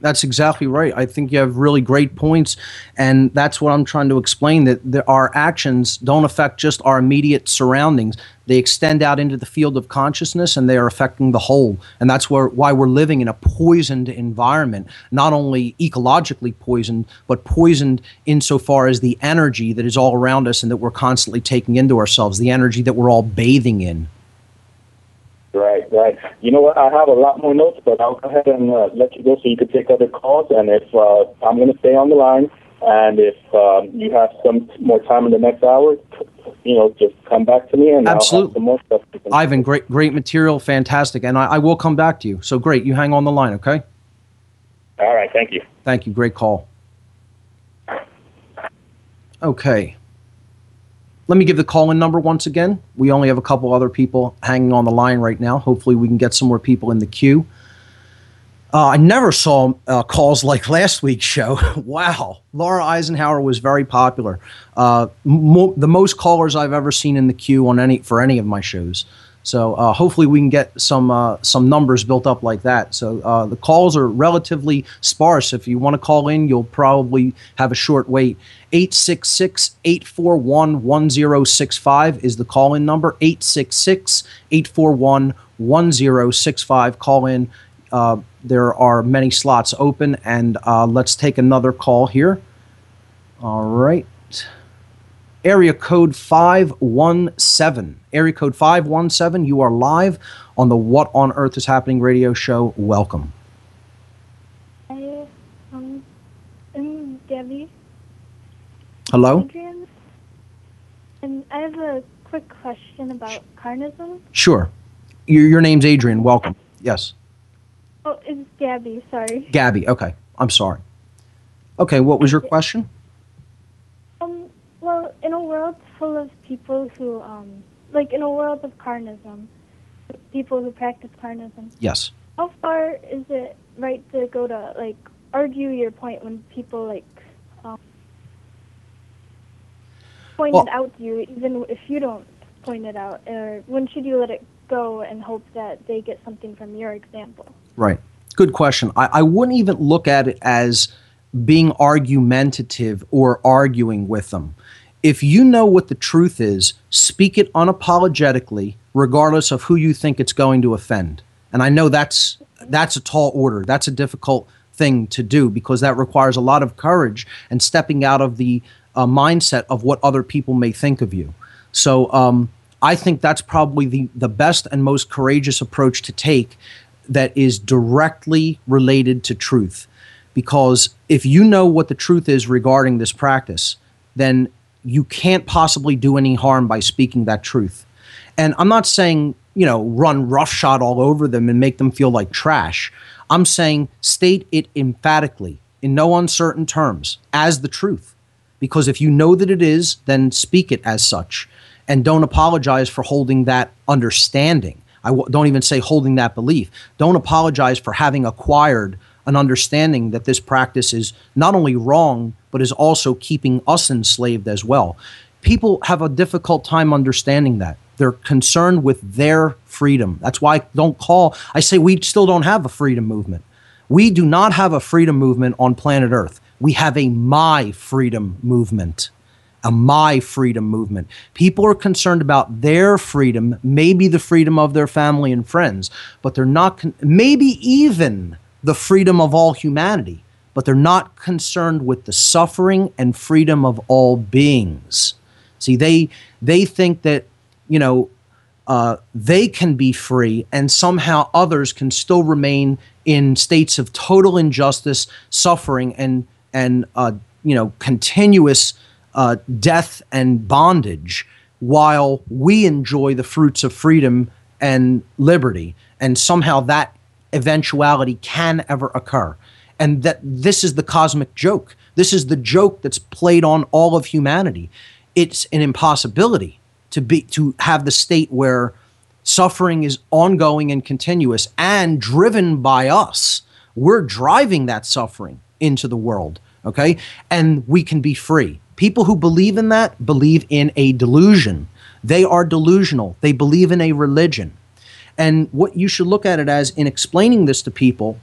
That's exactly right. I think you have really great points, and that's what I'm trying to explain. That there, our actions don't affect just our immediate surroundings; they extend out into the field of consciousness, and they are affecting the whole. And that's where why we're living in a poisoned environment, not only ecologically poisoned, but poisoned insofar as the energy that is all around us and that we're constantly taking into ourselves, the energy that we're all bathing in. Right, right. You know what? I have a lot more notes, but I'll go ahead and uh, let you go so you can take other calls. And if uh, I'm going to stay on the line, and if um, you have some more time in the next hour, you know, just come back to me and Absolutely. more stuff. Ivan, great, great material, fantastic, and I, I will come back to you. So great, you hang on the line, okay? All right, thank you. Thank you. Great call. Okay. Let me give the call in number once again. We only have a couple other people hanging on the line right now. Hopefully, we can get some more people in the queue. Uh, I never saw uh, calls like last week's show. [laughs] wow. Laura Eisenhower was very popular. Uh, mo- the most callers I've ever seen in the queue on any for any of my shows. So uh, hopefully we can get some uh, some numbers built up like that. So uh, the calls are relatively sparse. If you want to call in, you'll probably have a short wait. 866-841-1065 is the call-in number. 866-841-1065. Call in. Uh, there are many slots open, and uh, let's take another call here. All right area code 517. Area code 517, you are live on the What on Earth is Happening radio show. Welcome. I, um, Debbie. Hello? Adrian. And I have a quick question about carnism. Sure. Your, your name's Adrian. Welcome. Yes. Oh, it's Gabby, sorry. Gabby. Okay. I'm sorry. Okay, what was your question? Um, well, in a world full of people who, um, like in a world of carnism, people who practice carnism, Yes. how far is it right to go to, like, argue your point when people, like, um, point Well- it out to you, even if you don't point it out? Or when should you let it go and hope that they get something from your example? Right. Good question. I, I wouldn't even look at it as being argumentative or arguing with them. If you know what the truth is, speak it unapologetically, regardless of who you think it's going to offend. And I know that's that's a tall order. That's a difficult thing to do because that requires a lot of courage and stepping out of the uh, mindset of what other people may think of you. So um, I think that's probably the, the best and most courageous approach to take that is directly related to truth. Because if you know what the truth is regarding this practice, then you can't possibly do any harm by speaking that truth. And I'm not saying, you know, run roughshod all over them and make them feel like trash. I'm saying state it emphatically, in no uncertain terms, as the truth. Because if you know that it is, then speak it as such. And don't apologize for holding that understanding. I w- don't even say holding that belief. Don't apologize for having acquired an understanding that this practice is not only wrong, but is also keeping us enslaved as well. People have a difficult time understanding that. They're concerned with their freedom. That's why I don't call, I say we still don't have a freedom movement. We do not have a freedom movement on planet Earth. We have a my freedom movement. A my freedom movement. People are concerned about their freedom, maybe the freedom of their family and friends, but they're not, con- maybe even the freedom of all humanity, but they're not concerned with the suffering and freedom of all beings. See, they they think that you know uh, they can be free, and somehow others can still remain in states of total injustice, suffering, and and uh, you know continuous uh, death and bondage, while we enjoy the fruits of freedom and liberty, and somehow that eventuality can ever occur, and that this is the cosmic joke. This is the joke that's played on all of humanity. It's an impossibility to be to have the state where suffering is ongoing and continuous and driven by us. We're driving that suffering into the world, okay? And we can be free. People who believe in that believe in a delusion. They are delusional. They believe in a religion. And what you should look at it as in explaining this to people,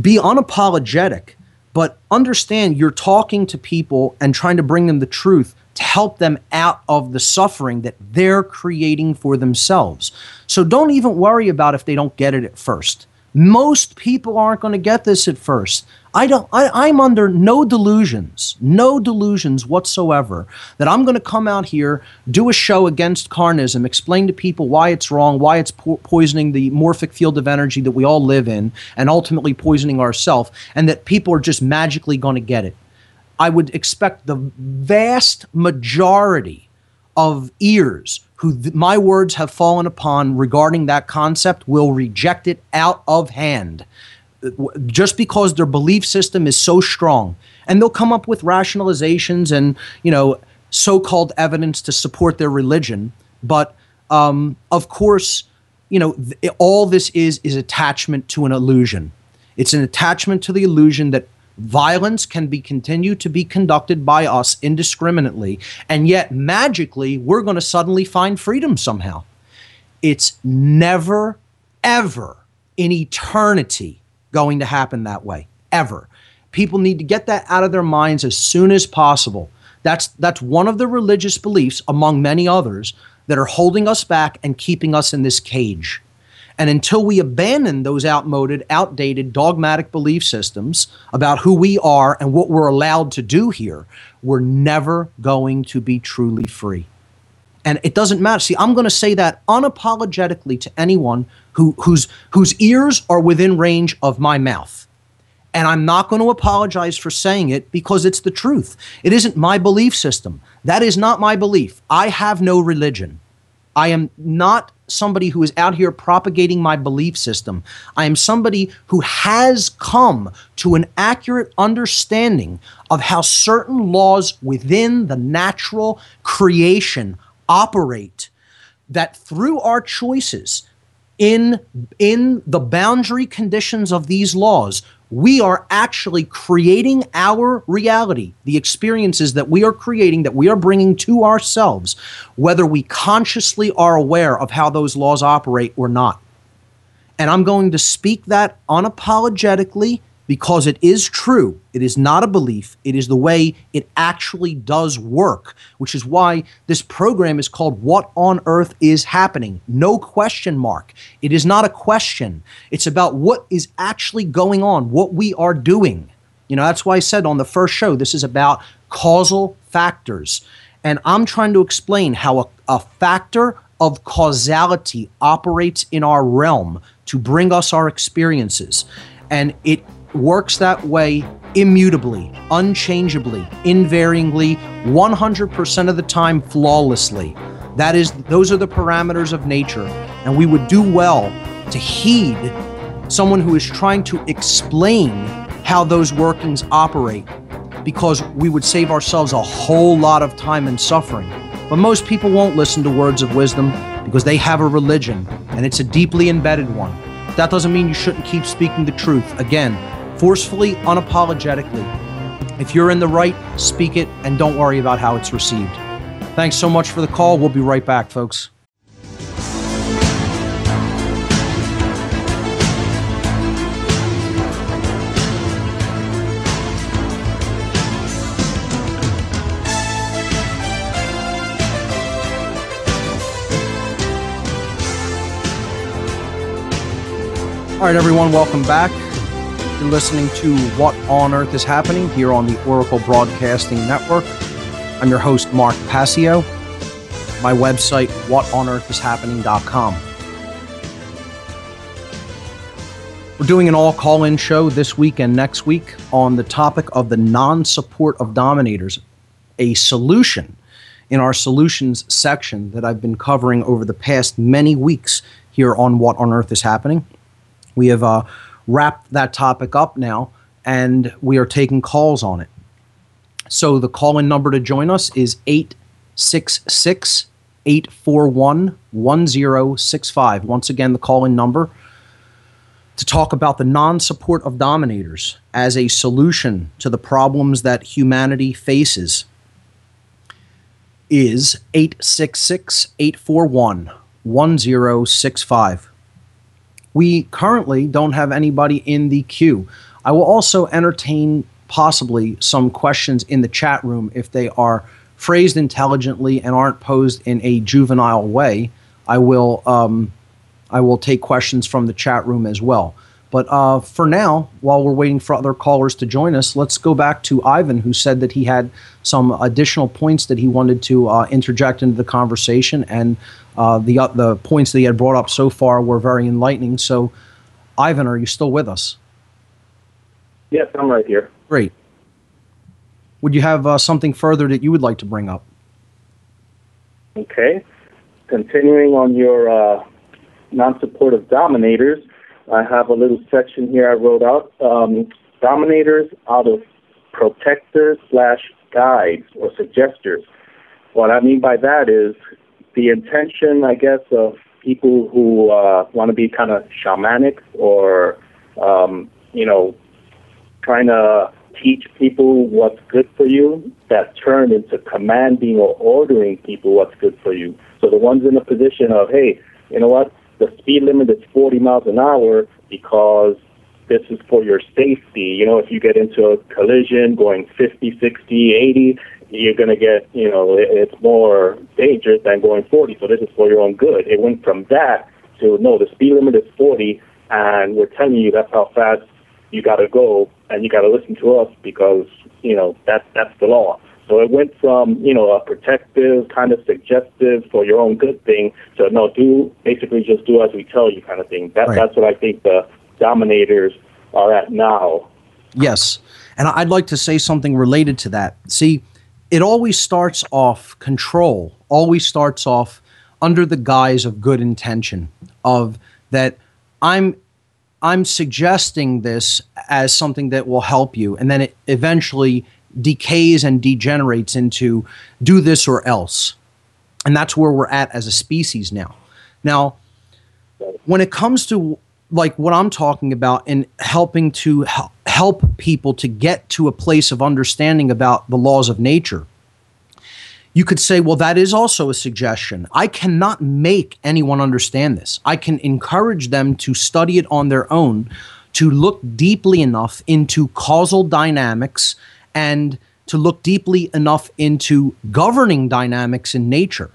be unapologetic, but understand you're talking to people and trying to bring them the truth to help them out of the suffering that they're creating for themselves. So don't even worry about if they don't get it at first. Most people aren't going to get this at first. I don't I, I'm under no delusions, no delusions whatsoever that I'm going to come out here, do a show against carnism, explain to people why it's wrong, why it's po- poisoning the morphic field of energy that we all live in, and ultimately poisoning ourselves, and that people are just magically going to get it. I would expect the vast majority of ears who th- my words have fallen upon regarding that concept will reject it out of hand. Just because their belief system is so strong and they'll come up with rationalizations and you know so-called evidence to support their religion but um, of course you know th- all this is is attachment to an illusion. It's an attachment to the illusion that violence can be continued to be conducted by us indiscriminately and yet magically we're going to suddenly find freedom somehow. It's never ever in eternity going to happen that way ever. People need to get that out of their minds as soon as possible. That's that's one of the religious beliefs among many others that are holding us back and keeping us in this cage and until we abandon those outmoded, outdated, dogmatic belief systems about who we are and what we're allowed to do here, we're never going to be truly free. And it doesn't matter. See, I'm going to say that unapologetically to anyone who, whose, whose ears are within range of my mouth. And I'm not going to apologize for saying it because it's the truth. It isn't my belief system. That is not my belief. I have no religion. I am not somebody who is out here propagating my belief system. I am somebody who has come to an accurate understanding of how certain laws within the natural creation operate that through our choices in in the boundary conditions of these laws we are actually creating our reality, the experiences that we are creating, that we are bringing to ourselves, whether we consciously are aware of how those laws operate or not. And I'm going to speak that unapologetically because it is true. It is not a belief. It is the way it actually does work, which is why this program is called What on Earth is Happening? No question mark. It is not a question. It's about what is actually going on, what we are doing. You know, that's why I said on the first show, this is about causal factors. And I'm trying to explain how a, a factor of causality operates in our realm to bring us our experiences. And it works that way immutably, unchangeably, invariingly, 100% of the time flawlessly. That is those are the parameters of nature and we would do well to heed someone who is trying to explain how those workings operate because we would save ourselves a whole lot of time and suffering. But most people won't listen to words of wisdom because they have a religion and it's a deeply embedded one. That doesn't mean you shouldn't keep speaking the truth. Again, forcefully, unapologetically. If you're in the right, speak it and don't worry about how it's received. Thanks so much for the call. We'll be right back, folks. All right, everyone, welcome back. You're listening to What on Earth is Happening here on the Oracle Broadcasting Network. I'm your host, Mark Passio. My website, whatonearthishappening.com. We're doing an all call in show this week and next week on the topic of the non support of dominators, a solution in our solutions section that I've been covering over the past many weeks here on What on Earth is Happening. We have uh, wrapped that topic up now, and we are taking calls on it. So the call in number to join us is 866 841 1065. Once again, the call in number to talk about the non support of dominators as a solution to the problems that humanity faces is 866 841 1065. We currently don't have anybody in the queue. I will also entertain possibly some questions in the chat room if they are phrased intelligently and aren't posed in a juvenile way. I will um, I will take questions from the chat room as well. But uh, for now, while we're waiting for other callers to join us, let's go back to Ivan, who said that he had some additional points that he wanted to uh, interject into the conversation, and uh, the uh, the points that he had brought up so far were very enlightening. So, Ivan, are you still with us? Yes, I'm right here. Great. Would you have uh, something further that you would like to bring up? Okay. Continuing on your uh, non-supportive dominators, I have a little section here I wrote out. Um, dominators out of protectors slash guides or suggesters. What I mean by that is the intention, I guess, of people who uh, want to be kind of shamanic or, um, you know, trying to teach people what's good for you that turned into commanding or ordering people what's good for you. So the ones in the position of, hey, you know what, the speed limit is 40 miles an hour because this is for your safety. You know, if you get into a collision going 50, 60, 80, you're going to get, you know, it's more dangerous than going 40. So this is for your own good. It went from that to, no, the speed limit is 40, and we're telling you that's how fast you got to go, and you got to listen to us because, you know, that, that's the law. So it went from, you know, a protective, kind of suggestive for your own good thing to, no, do, basically just do as we tell you kind of thing. That, right. That's what I think the dominators are at now. Yes. And I'd like to say something related to that. See, it always starts off control, always starts off under the guise of good intention, of that I'm I'm suggesting this as something that will help you, and then it eventually decays and degenerates into do this or else. And that's where we're at as a species now. Now, when it comes to like what I'm talking about in helping to help people to get to a place of understanding about the laws of nature, you could say, well, that is also a suggestion. I cannot make anyone understand this. I can encourage them to study it on their own, to look deeply enough into causal dynamics and to look deeply enough into governing dynamics in nature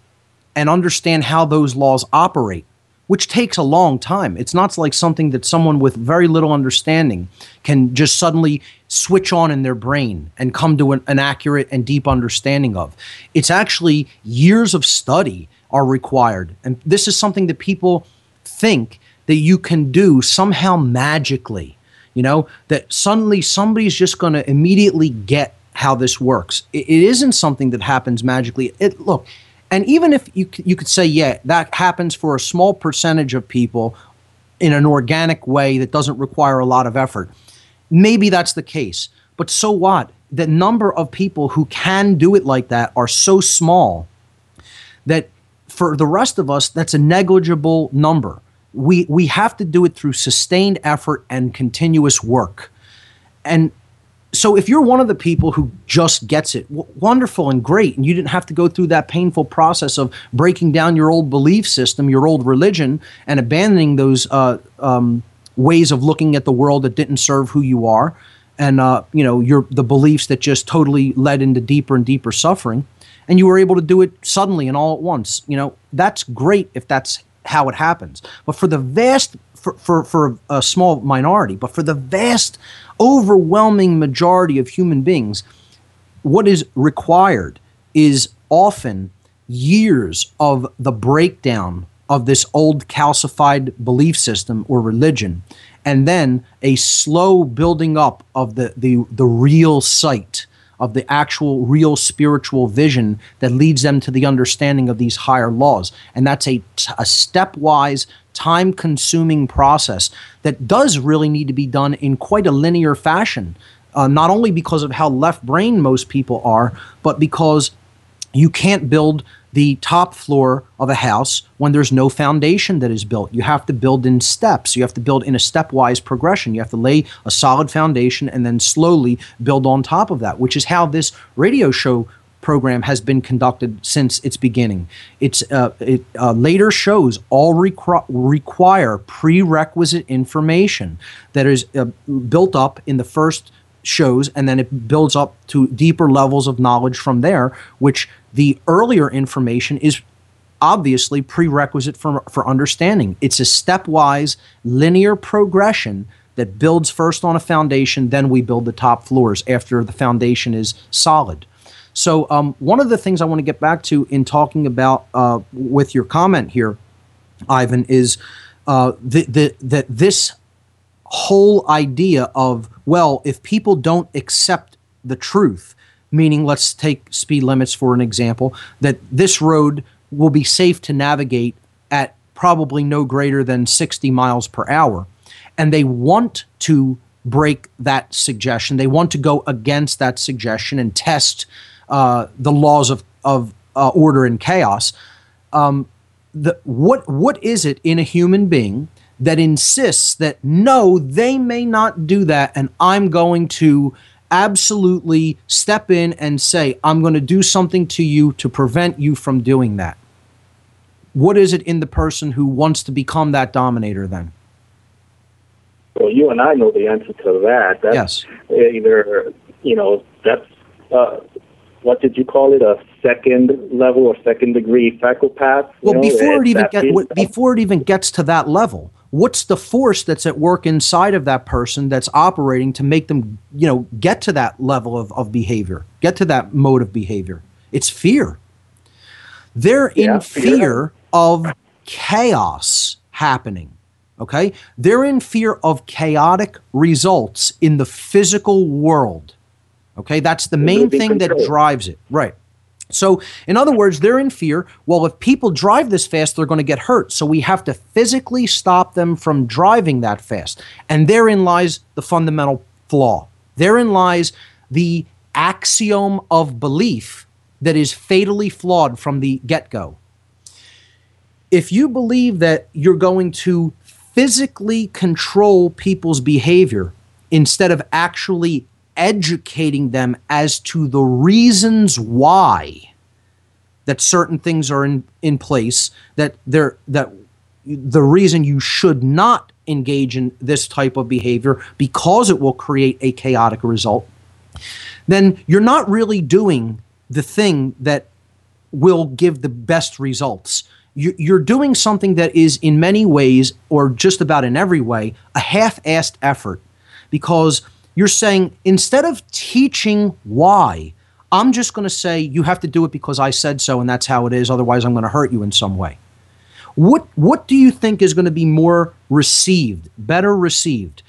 and understand how those laws operate, which takes a long time. It's not like something that someone with very little understanding can just suddenly switch on in their brain and come to an, an accurate and deep understanding of. It's actually years of study are required. And this is something that people think that you can do somehow magically you know, that suddenly somebody's just going to immediately get how this works. It, it isn't something that happens magically. It look, and even if you you could say, yeah, that happens for a small percentage of people in an organic way that doesn't require a lot of effort. Maybe that's the case. But so what? The number of people who can do it like that are so small that for the rest of us, that's a negligible number we we have to do it through sustained effort and continuous work and so if you're one of the people who just gets it w- wonderful and great and you didn't have to go through that painful process of breaking down your old belief system your old religion and abandoning those uh, um, ways of looking at the world that didn't serve who you are and uh, you know your the beliefs that just totally led into deeper and deeper suffering and you were able to do it suddenly and all at once you know that's great if that's how it happens. But for the vast, for, for, for a small minority, but for the vast, overwhelming majority of human beings, what is required is often years of the breakdown of this old calcified belief system or religion, and then a slow building up of the, the, the real sight of the actual real spiritual vision that leads them to the understanding of these higher laws. And that's a, a stepwise, time consuming process that does really need to be done in quite a linear fashion. Uh, not only because of how left brain most people are, but because you can't build the top floor of a house when there's no foundation that is built. You have to build in steps. You have to build in a stepwise progression. You have to lay a solid foundation and then slowly build on top of that, which is how this radio show program has been conducted since its beginning. It's uh, it, uh, later shows all requ- require prerequisite information that is uh, built up in the first shows, and then it builds up to deeper levels of knowledge from there. Which the earlier information is obviously prerequisite for for understanding. It's a stepwise linear progression that builds first on a foundation, then we build the top floors after the foundation is solid. So, um, one of the things I want to get back to in talking about uh, with your comment here, Ivan, is uh, the, the, that this whole idea of, well, if people don't accept the truth, meaning let's take speed limits for an example, that this road will be safe to navigate at probably no greater than 60 miles per hour and they want to break that suggestion. They want to go against that suggestion and test uh, the laws of of uh, order and chaos. Um, the, what what is it in a human being that insists that no, they may not do that, and I'm going to absolutely step in and say I'm going to do something to you to prevent you from doing that. What is it in the person who wants to become that dominator then? Well, you and I know the answer to that. That's yes. Either, you know, that's, uh, what did you call it? A second level or second degree psychopath? Well, know, before it even get, before it even gets to that level, what's the force that's at work inside of that person that's operating to make them, you know, get to that level of, of behavior, get to that mode of behavior? It's fear. They're Yeah, in fear. fear of chaos happening. Okay? They're in fear of chaotic results in the physical world. Okay? That's the main thing that drives it. Right. So, in other words, they're in fear. Well, if people drive this fast, they're going to get hurt. So, we have to physically stop them from driving that fast. And therein lies the fundamental flaw. Therein lies the axiom of belief that is fatally flawed from the get go. If you believe that you're going to physically control people's behavior instead of actually educating them as to the reasons why that certain things are in, in place that they're that the reason you should not engage in this type of behavior because it will create a chaotic result then you're not really doing the thing that will give the best results. You- You're doing something that is, in many ways, or just about in every way, a half assed effort because you're saying instead of teaching why, I'm just going to say you have to do it because I said so and that's how it is, otherwise, I'm going to hurt you in some way. What, what do you think is going to be more received, better received?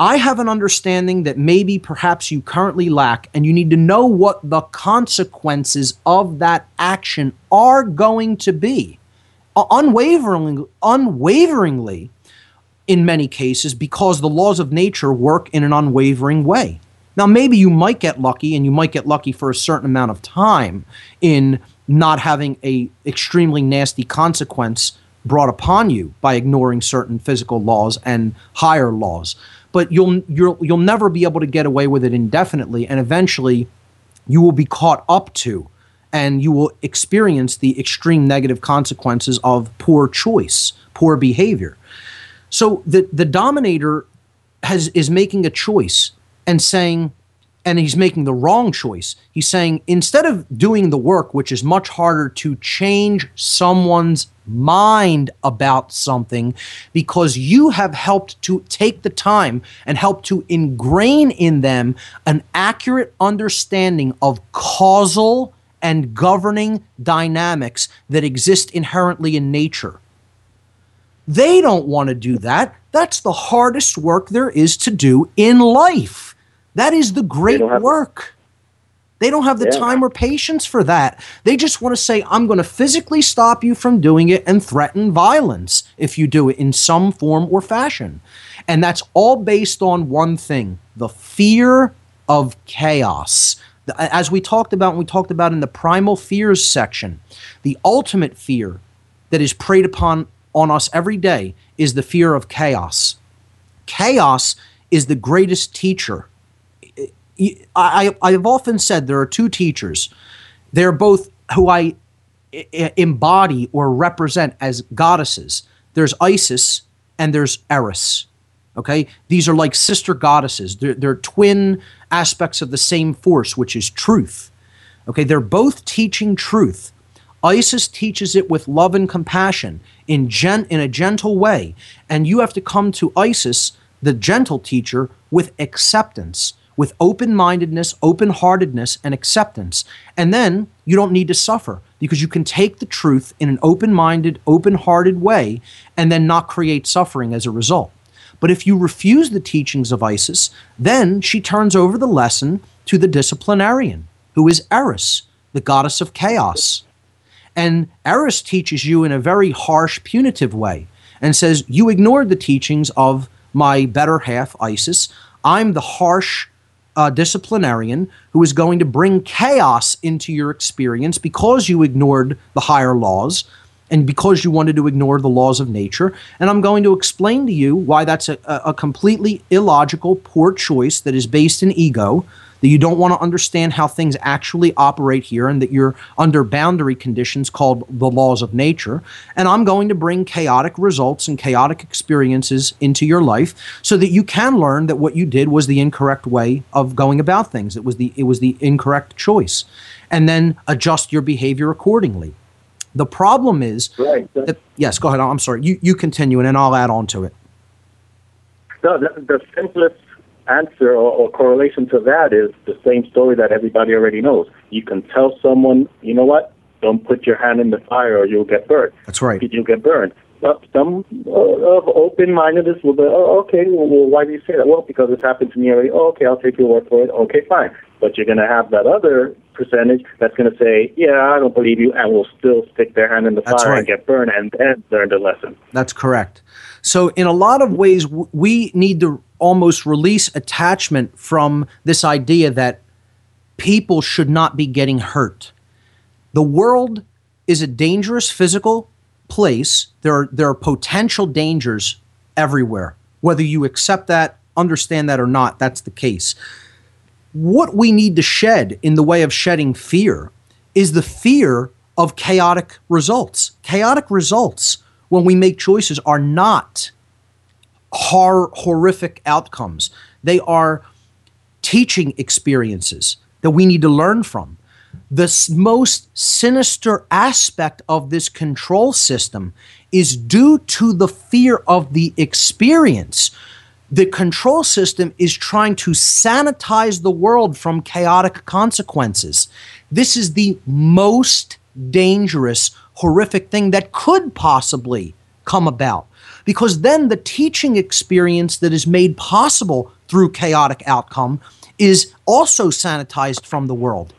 I have an understanding that maybe perhaps you currently lack, and you need to know what the consequences of that action are going to be. Uh, Unwaveringly, unwaveringly, in many cases, because the laws of nature work in an unwavering way. Now, maybe you might get lucky, and you might get lucky for a certain amount of time in not having a extremely nasty consequence brought upon you by ignoring certain physical laws and higher laws. But you'll you'll you'll never be able to get away with it indefinitely, and eventually, you will be caught up to, and you will experience the extreme negative consequences of poor choice, poor behavior. So the the dominator has is making a choice and saying and he's making the wrong choice. He's saying instead of doing the work which is much harder to change someone's mind about something because you have helped to take the time and help to ingrain in them an accurate understanding of causal and governing dynamics that exist inherently in nature. They don't want to do that. That's the hardest work there is to do in life. That is the great don't work. They don't have the Yeah. time or patience for that. They just want to say, I'm going to physically stop you from doing it and threaten violence if you do it in some form or fashion. And that's all based on one thing the fear of chaos. As we talked about, and we talked about in the primal fears section, the ultimate fear that is preyed upon on us every day is the fear of chaos. Chaos is the greatest teacher. I, I, I've often said there are two teachers They're both who I I- embody or represent as goddesses. There's Isis and there's Eris. Okay, these are like sister goddesses. They're, they're twin aspects of the same force, which is truth. Okay, they're both teaching truth. Isis teaches it with love and compassion in gen- in a gentle way, and you have to come to Isis, the gentle teacher, with acceptance, with open-mindedness, open-heartedness, and acceptance. And then you don't need to suffer because you can take the truth in an open-minded, open-hearted way, and then not create suffering as a result. But if you refuse the teachings of Isis, then she turns over the lesson to the disciplinarian, who is Eris, the goddess of chaos. And Eris teaches you in a very harsh, punitive way and says, You ignored the teachings of my better half, Isis. I'm the harsh uh, disciplinarian who is going to bring chaos into your experience because you ignored the higher laws and because you wanted to ignore the laws of nature. And I'm going to explain to you why that's a, a completely illogical, poor choice that is based in ego, that you don't want to understand how things actually operate here, and that you're under boundary conditions called the laws of nature. And I'm going to bring chaotic results and chaotic experiences into your life so that you can learn that what you did was the incorrect way of going about things. It was the it was the incorrect choice. And then adjust your behavior accordingly. The problem is Right. that, yes, go ahead. I'm sorry. You you continue and then I'll add on to it. No, the, the simplest answer or, or correlation to that is the same story that everybody already knows. You can tell someone, you know what, don't put your hand in the fire or you'll get burned. That's right. You'll get burned. But some uh, of open-mindedness will be, oh, okay, well, well, why do you say that? Well, because it's happened to me already. Oh, okay, I'll take your word for it. Okay, fine. But you're going to have that other percentage that's going to say, yeah, I don't believe you, and will still stick their hand in the That's fire right. and get burned and, and learn the lesson. That's correct. So, in a lot of ways, we need to almost release attachment from this idea that people should not be getting hurt. The world is a dangerous physical place. There are, there are potential dangers everywhere. Whether you accept that, understand that, or not, that's the case. What we need to shed in the way of shedding fear is the fear of chaotic results. Chaotic results, when we make choices, are not hor- horrific outcomes. They are teaching experiences that we need to learn from. The most sinister aspect of this control system is due to the fear of the experience. The control system is trying to sanitize the world from chaotic consequences. This is the most dangerous, horrific thing that could possibly come about. Because then the teaching experience that is made possible through chaotic outcome is also sanitized from the world.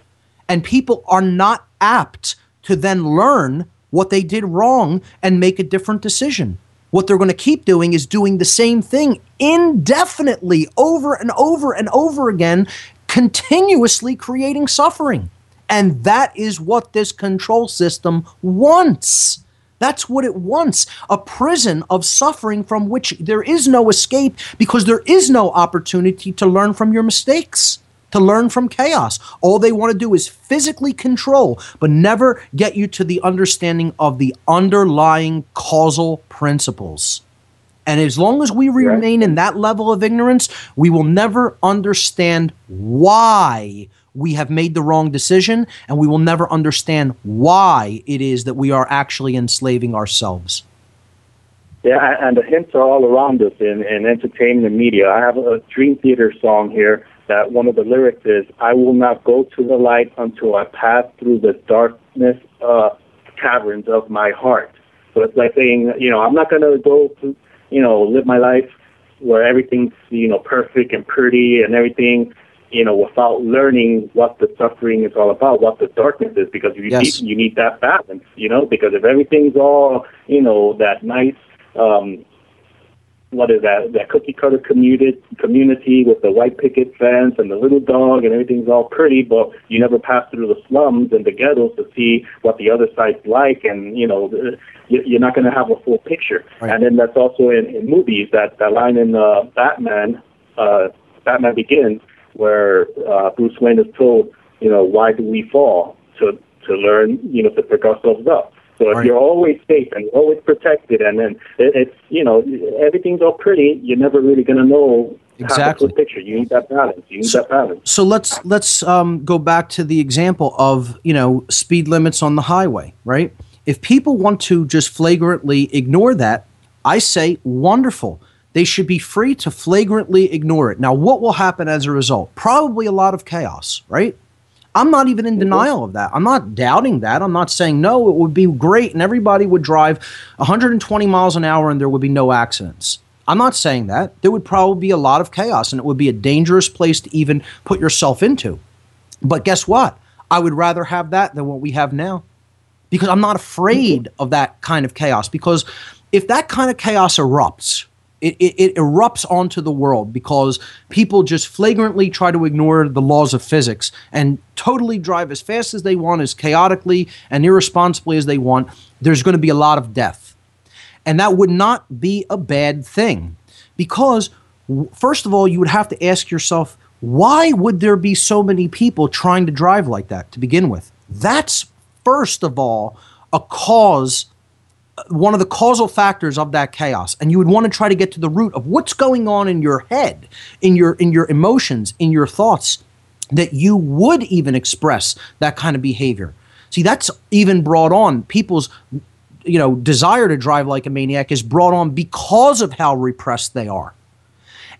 And people are not apt to then learn what they did wrong and make a different decision. What they're going to keep doing is doing the same thing indefinitely over and over and over again, continuously creating suffering. And that is what this control system wants. That's what it wants a prison of suffering from which there is no escape because there is no opportunity to learn from your mistakes, to learn from chaos. All they want to do is physically control, but never get you to the understanding of the underlying causal principles. And as long as we remain in that level of ignorance, we will never understand why we have made the wrong decision, and we will never understand why it is that we are actually enslaving ourselves. Yeah, and the hints are all around us in, in entertainment and media. I have a Dream Theater song here that one of the lyrics is, I will not go to the light until I pass through the darkness uh, caverns of my heart. So it's like saying, you know, I'm not going to go to, you know, live my life where everything's, you know, perfect and pretty and everything, you know, without learning what the suffering is all about, what the darkness is, because you, Yes. need, you need that balance, you know, because if everything's all, you know, that nice, um, what is that, that cookie cutter community, community with the white picket fence and the little dog and everything's all pretty, but you never pass through the slums and the ghettos to see what the other side's like and, you know, you- you're not going to have a full picture. Right. And then that's also in, in movies, that, that line in uh, Batman, uh, Batman Begins, where uh, Bruce Wayne is told, you know, why do we fall? to to learn, you know, to pick ourselves up. So if Right. you're always safe and always protected, and then it, it's you know everything's all pretty, you're never really going to know Exactly. half the full picture. You need that balance. You need that balance. so let's let's um, go back to the example of you know speed limits on the highway right if people want to just flagrantly ignore that i say wonderful they should be free to flagrantly ignore it now what will happen as a result probably a lot of chaos right i'm not even in denial of that i'm not doubting that i'm not saying no it would be great and everybody would drive 120 miles an hour and there would be no accidents I'm not saying that. There would probably be a lot of chaos and it would be a dangerous place to even put yourself into. But guess what? I would rather have that than what we have now because I'm not afraid of that kind of chaos. Because if that kind of chaos erupts, it, it, it erupts onto the world because people just flagrantly try to ignore the laws of physics and totally drive as fast as they want, as chaotically and irresponsibly as they want. There's going to be a lot of death. And that would not be a bad thing because, first of all, you would have to ask yourself, why would there be so many people trying to drive like that to begin with? That's, first of all, a cause, one of the causal factors of that chaos. And you would want to try to get to the root of what's going on in your head, in your, in your emotions, in your thoughts, that you would even express that kind of behavior. See, that's even brought on people's you know desire to drive like a maniac is brought on because of how repressed they are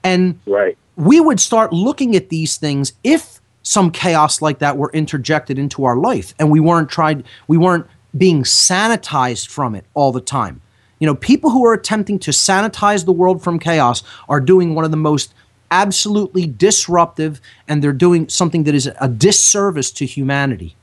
and Right. we would start looking at these things if some chaos like that were interjected into our life and we weren't tried we weren't being sanitized from it all the time you know people who are attempting to sanitize the world from chaos are doing one of the most absolutely disruptive and they're doing something that is a disservice to humanity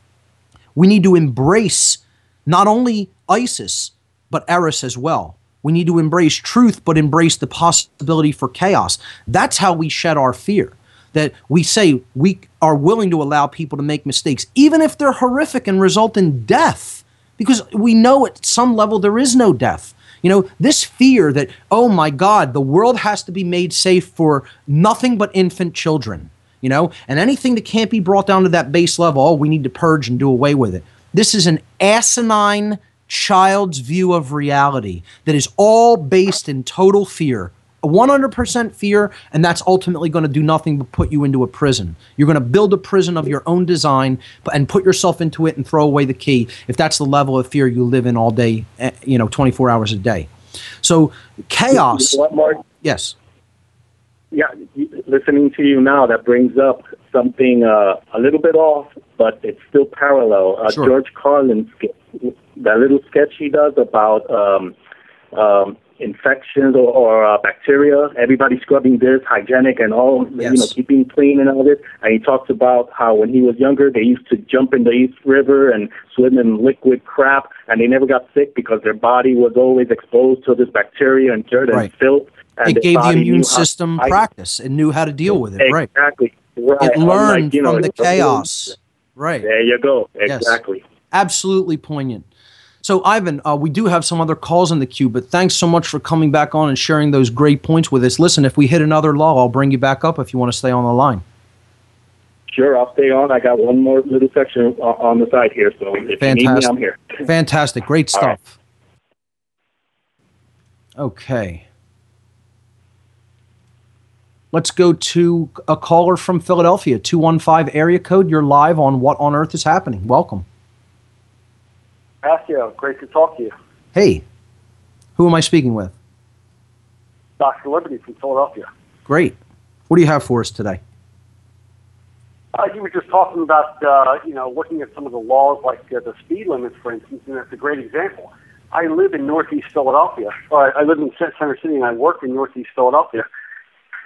we need to embrace not only Isis, but Eris as well. We need to embrace truth, but embrace the possibility for chaos. That's how we shed our fear. That we say we are willing to allow people to make mistakes, even if they're horrific and result in death, because we know at some level there is no death. You know, this fear that, oh my God, the world has to be made safe for nothing but infant children, you know, and anything that can't be brought down to that base level, oh, we need to purge and do away with it. This is an asinine child's view of reality that is all based in total fear. 100% fear, and that's ultimately going to do nothing but put you into a prison. You're going to build a prison of your own design and put yourself into it and throw away the key if that's the level of fear you live in all day, eh, you know, 24 hours a day. So, chaos. Yes. Yeah, listening to you now, that brings up something uh, a little bit off, but it's still parallel. Uh, Sure. George Carlin's that little sketch he does about um, um, infections or, or uh, bacteria. Everybody scrubbing this, hygienic and all, you know, keeping clean and all this. And he talks about how when he was younger, they used to jump in the East River and swim in liquid crap, and they never got sick because their body was always exposed to this bacteria and dirt Right. and filth. And It gave the immune system practice and knew how to deal with it, right? Exactly. Right. It Unlike, learned you know, from the it's a little- chaos. Right. There you go. Yes. Exactly. absolutely poignant. So, Ivan, uh, we do have some other calls in the queue, but thanks so much for coming back on and sharing those great points with us. Listen, if we hit another law, I'll bring you back up if you want to stay on the line. Sure, I'll stay on. I got one more little section on the side here, so if you need me, Fantastic. I'm here. Fantastic. Great All right. stuff. Okay. Let's go to a caller from Philadelphia, 215 area code. You're live on What on Earth is Happening. Welcome. Passio, great to talk to you. Hey, who am I speaking with? Dr. Liberty from Philadelphia. Great. What do you have for us today? Uh, you were just talking about, uh, you know, looking at some of the laws like uh, the speed limits, for instance, and that's a great example. I live in Northeast Philadelphia. Or I live in Center City, and I work in Northeast Philadelphia.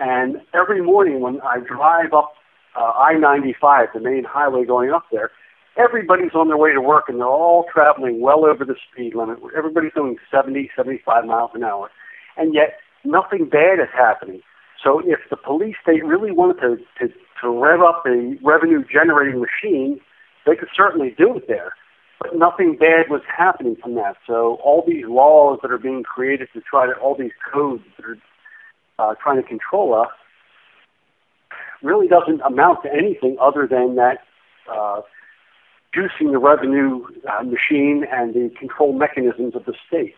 And every morning when I drive up uh, I-95, the main highway going up there, everybody's on their way to work, and they're all traveling well over the speed limit. Everybody's doing 70, 75 miles an hour, and yet nothing bad is happening. So if the police state really wanted to, to, to rev up a revenue generating machine, they could certainly do it there. But nothing bad was happening from that. So all these laws that are being created to try to, all these codes that are uh, trying to control us, really doesn't amount to anything other than that uh, reducing the revenue uh, machine and the control mechanisms of the state.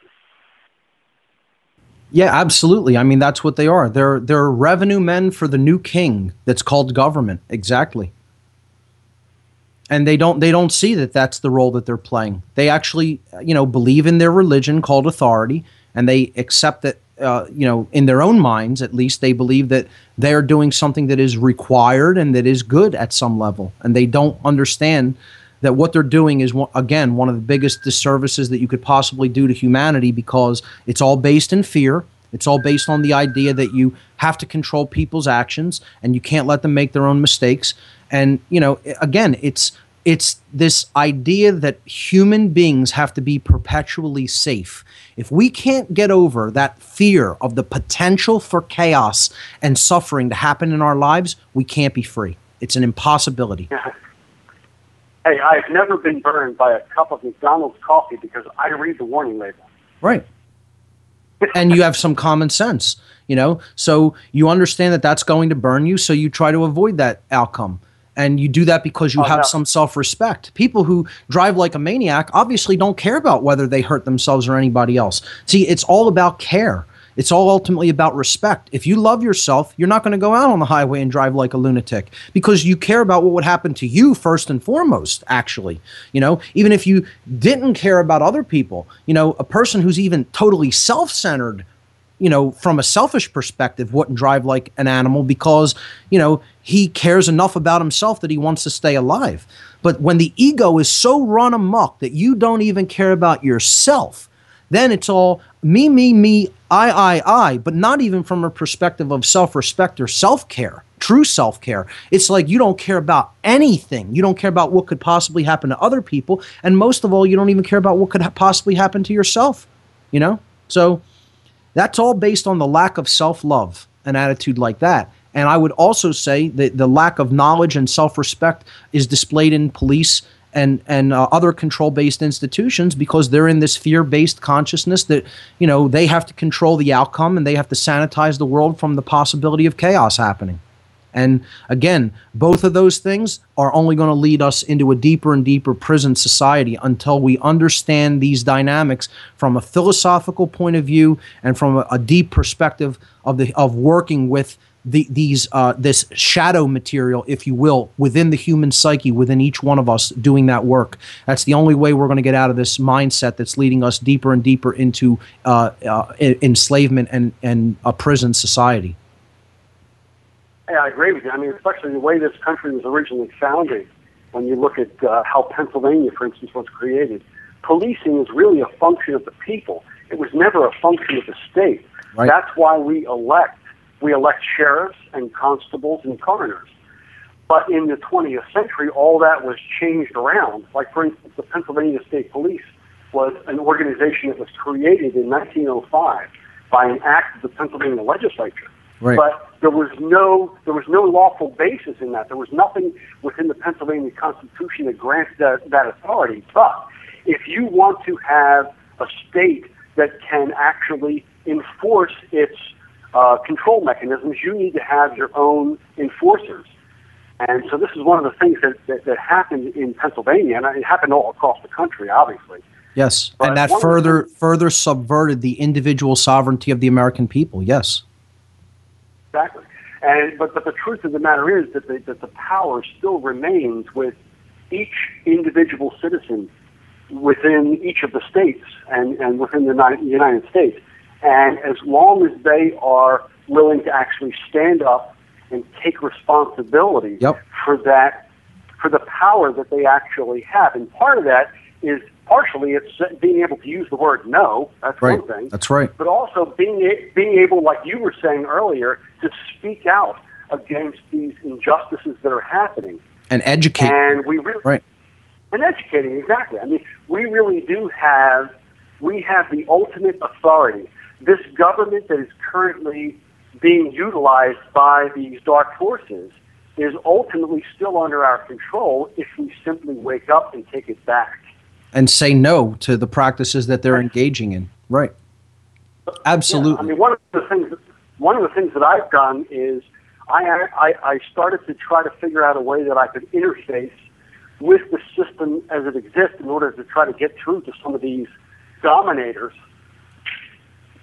Yeah, absolutely. I mean, that's what they are. They're they're revenue men for the new king that's called government. Exactly. And they don't they don't see that that's the role that they're playing. They actually, you know, believe in their religion called authority, and they accept that uh, you know, in their own minds, at least, they believe that they're doing something that is required and that is good at some level, and they don't understand that what they're doing is again one of the biggest disservices that you could possibly do to humanity because it's all based in fear. It's all based on the idea that you have to control people's actions and you can't let them make their own mistakes. And you know, again, it's it's this idea that human beings have to be perpetually safe. If we can't get over that fear of the potential for chaos and suffering to happen in our lives, we can't be free. It's an impossibility. Hey, I've never been burned by a cup of McDonald's coffee because I read the warning label. Right. [laughs] and you have some common sense, you know? So you understand that that's going to burn you, so you try to avoid that outcome. And you do that because you oh, have no. some self respect. People who drive like a maniac obviously don't care about whether they hurt themselves or anybody else. See, it's all about care. It's all ultimately about respect. If you love yourself, you're not going to go out on the highway and drive like a lunatic because you care about what would happen to you first and foremost, actually. You know, even if you didn't care about other people, you know, a person who's even totally self centered you know, from a selfish perspective, wouldn't drive like an animal because, you know, he cares enough about himself that he wants to stay alive. But when the ego is so run amok that you don't even care about yourself, then it's all me, me, me, I, I, I, but not even from a perspective of self respect or self care, true self care. It's like you don't care about anything. You don't care about what could possibly happen to other people. And most of all, you don't even care about what could ha- possibly happen to yourself. You know? So that's all based on the lack of self love, an attitude like that. And I would also say that the lack of knowledge and self respect is displayed in police and and uh, other control based institutions because they're in this fear based consciousness that you know they have to control the outcome and they have to sanitize the world from the possibility of chaos happening. And again, both of those things are only going to lead us into a deeper and deeper prison society until we understand these dynamics from a philosophical point of view and from a, a deep perspective of the of working with the, these uh, this shadow material, if you will, within the human psyche, within each one of us doing that work. That's the only way we're going to get out of this mindset that's leading us deeper and deeper into uh, uh, enslavement and and a prison society. Yeah, I agree with you. I mean, especially the way this country was originally founded. When you look at uh, how Pennsylvania, for instance, was created, policing is really a function of the people. It was never a function of the state. Right. That's why we elect we elect sheriffs and constables and coroners. But in the 20th century, all that was changed around. Like, for instance, the Pennsylvania State Police was an organization that was created in 1905 by an act of the Pennsylvania legislature. Right. But there was no there was no lawful basis in that. There was nothing within the Pennsylvania Constitution that grants that, that authority. But if you want to have a state that can actually enforce its uh, control mechanisms, you need to have your own enforcers. And so this is one of the things that, that, that happened in Pennsylvania, and it happened all across the country, obviously. Yes, but and that further things, further subverted the individual sovereignty of the American people. Yes, exactly. And but but the truth of the matter is that the, that the power still remains with each individual citizen within each of the states and, and within the United States. And as long as they are willing to actually stand up and take responsibility yep. for that, for the power that they actually have. And part of that is partially it's being able to use the word no. That's right. one thing. That's right. But also being being able, like you were saying earlier, to speak out against these injustices that are happening and educate. And we really right. And educating exactly. I mean, we really do have we have the ultimate authority this government that is currently being utilized by these dark forces is ultimately still under our control if we simply wake up and take it back. And say no to the practices that they're engaging in. Right. Absolutely. Yeah, I mean, one of the things one of the things that I've done is I, I, I started to try to figure out a way that I could interface with the system as it exists in order to try to get through to some of these dominators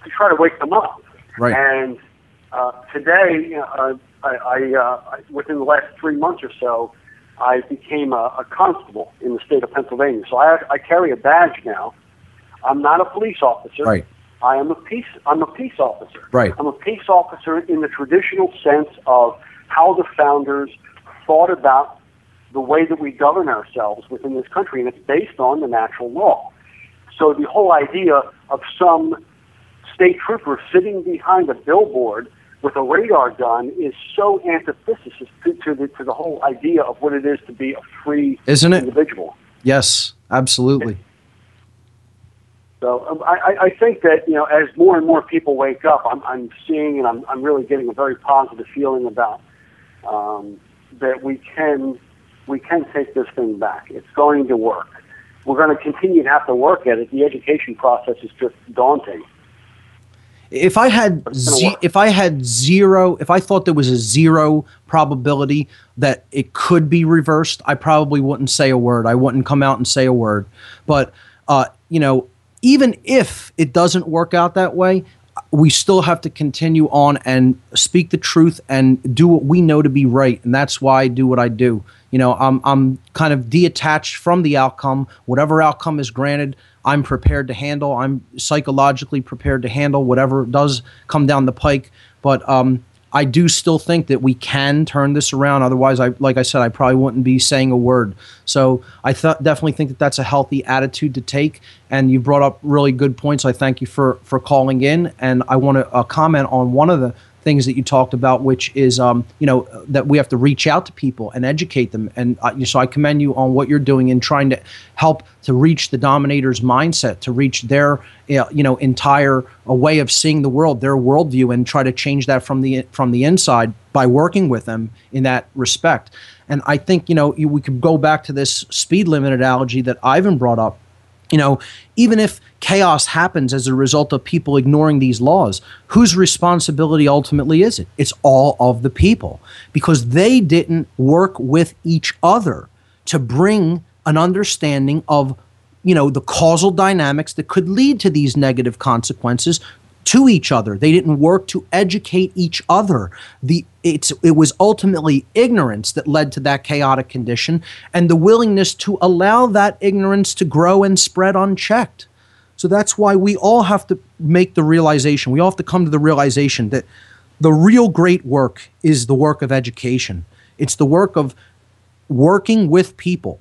to try to wake them up. Right. And uh, today, uh, I, I, uh, within the last three months or so, I became a, a constable in the state of Pennsylvania. So I, I carry a badge now. I'm not a police officer. Right. I am a peace. I'm a peace officer. Right. I'm a peace officer in the traditional sense of how the founders thought about the way that we govern ourselves within this country, and it's based on the natural law. So the whole idea of some state trooper sitting behind a billboard with a radar gun is so antithesis to, to, the, to the whole idea of what it is to be a free Isn't it? individual. Yes, absolutely. So um, I, I think that you know, as more and more people wake up, I'm, I'm seeing and I'm, I'm really getting a very positive feeling about um, that we can we can take this thing back. It's going to work. We're going to continue to have to work at it. The education process is just daunting. If I had But it's gonna ze- if I had zero, if I thought there was a zero probability that it could be reversed, I probably wouldn't say a word. I wouldn't come out and say a word. But uh, you know, even if it doesn't work out that way, we still have to continue on and speak the truth and do what we know to be right, and that's why I do what I do. You know, I'm I'm kind of detached from the outcome. Whatever outcome is granted, I'm prepared to handle. I'm psychologically prepared to handle whatever does come down the pike. But um, I do still think that we can turn this around. Otherwise, I like I said, I probably wouldn't be saying a word. So I th- definitely think that that's a healthy attitude to take. And you brought up really good points. I thank you for for calling in. And I want to uh, comment on one of the things that you talked about, which is um, you know that we have to reach out to people and educate them. And uh, so I commend you on what you're doing in trying to help to reach the dominator's mindset, to reach their uh, you know entire uh, way of seeing the world, their worldview, and try to change that from the from the inside by working with them in that respect. And I think you know we could go back to this speed limit analogy that Ivan brought up you know, even if chaos happens as a result of people ignoring these laws, whose responsibility ultimately is it? It's all of the people because they didn't work with each other to bring an understanding of, you know, the causal dynamics that could lead to these negative consequences to each other. They didn't work to educate each other. The it's it was ultimately ignorance that led to that chaotic condition and the willingness to allow that ignorance to grow and spread unchecked. So that's why we all have to make the realization. We all have to come to the realization that the real great work is the work of education. It's the work of working with people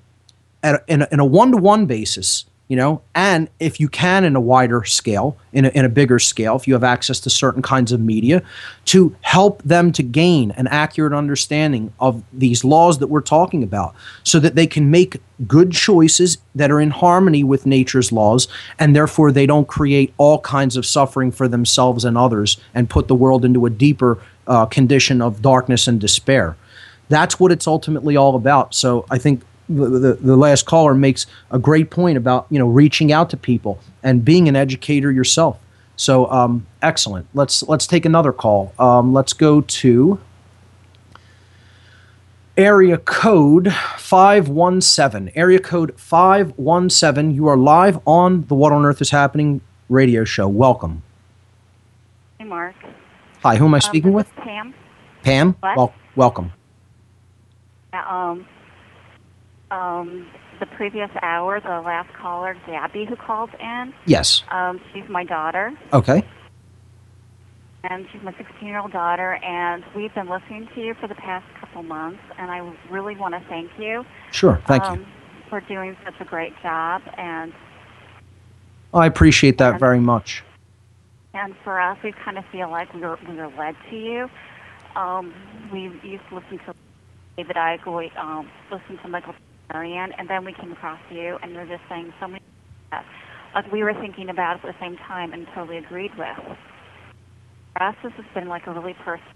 at in a, in a one-to-one basis you know? And if you can in a wider scale in a, in a bigger scale if you have access to certain kinds of media to help them to gain an accurate understanding of these laws that we're talking about so that they can make good choices that are in harmony with nature's laws and therefore they don't create all kinds of suffering for themselves and others and put the world into a deeper uh, condition of darkness and despair. That's what it's ultimately all about. So i think the, the, last caller makes a great point about you know reaching out to people and being an educator yourself. So um, excellent. Let's let's take another call. Um, let's go to area code five one seven. Area code five one seven. You are live on the What on Earth is Happening radio show. Welcome. Hey, Mark. Hi, who am I Um, speaking this with? Pam. Pam. Well, welcome. Um, um, the previous hour, the last caller, Gabby, who called in, Yes. um, she's my daughter, Okay. and she's my 16-year-old daughter, and we've been listening to you for the past couple months, and I really want to thank you. Sure. Thank um, you. For doing such a great job, and I appreciate that very much. and for us, we kind of feel like we were, we were led to you. Um, we used to listen to David Icke, we um, listened to Michael Tsarion, and then we came across you, and you're just saying so many things like we were thinking about at the same time and totally agreed with. For us, this has been like a really personal.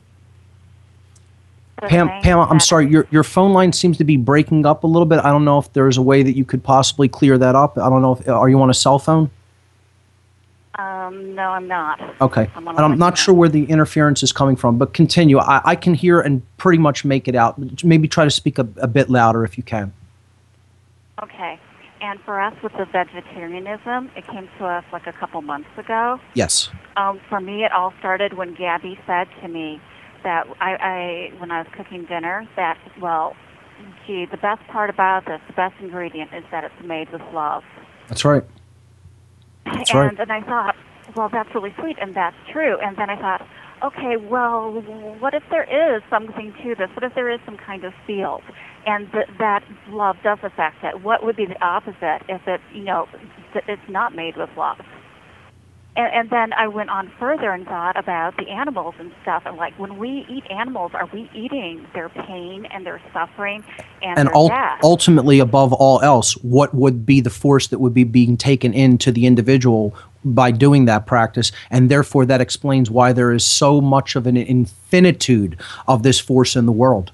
Pam, Pam, I'm sorry. Your your phone line seems to be breaking up a little bit. I don't know if there's a way that you could possibly clear that up. I don't know if are you on a cell phone? Um, no, I'm not. Okay, I'm on and a I'm not sure where the interference is coming from. But continue. I, I can hear and pretty much make it out. Maybe try to speak a, a bit louder if you can. Okay. And for us with the vegetarianism, it came to us like a couple months ago. Yes. Um, for me, it all started when Gabby said to me that I, I, when I was cooking dinner, that well, gee, the best part about this, the best ingredient is that it's made with love. That's right. That's and, right. and I thought, well, that's really sweet, and that's true. And then I thought, okay, well, what if there is something to this? What if there is some kind of field, and th- that love does affect it? What would be the opposite if it, you know, th- it's not made with love? And, and then I went on further and thought about the animals and stuff. And like, when we eat animals, are we eating their pain and their suffering and, and their ul- death? ultimately above all else what would be the force that would be being taken into the individual by doing that practice and therefore that explains why there is so much of an infinitude of this force in the world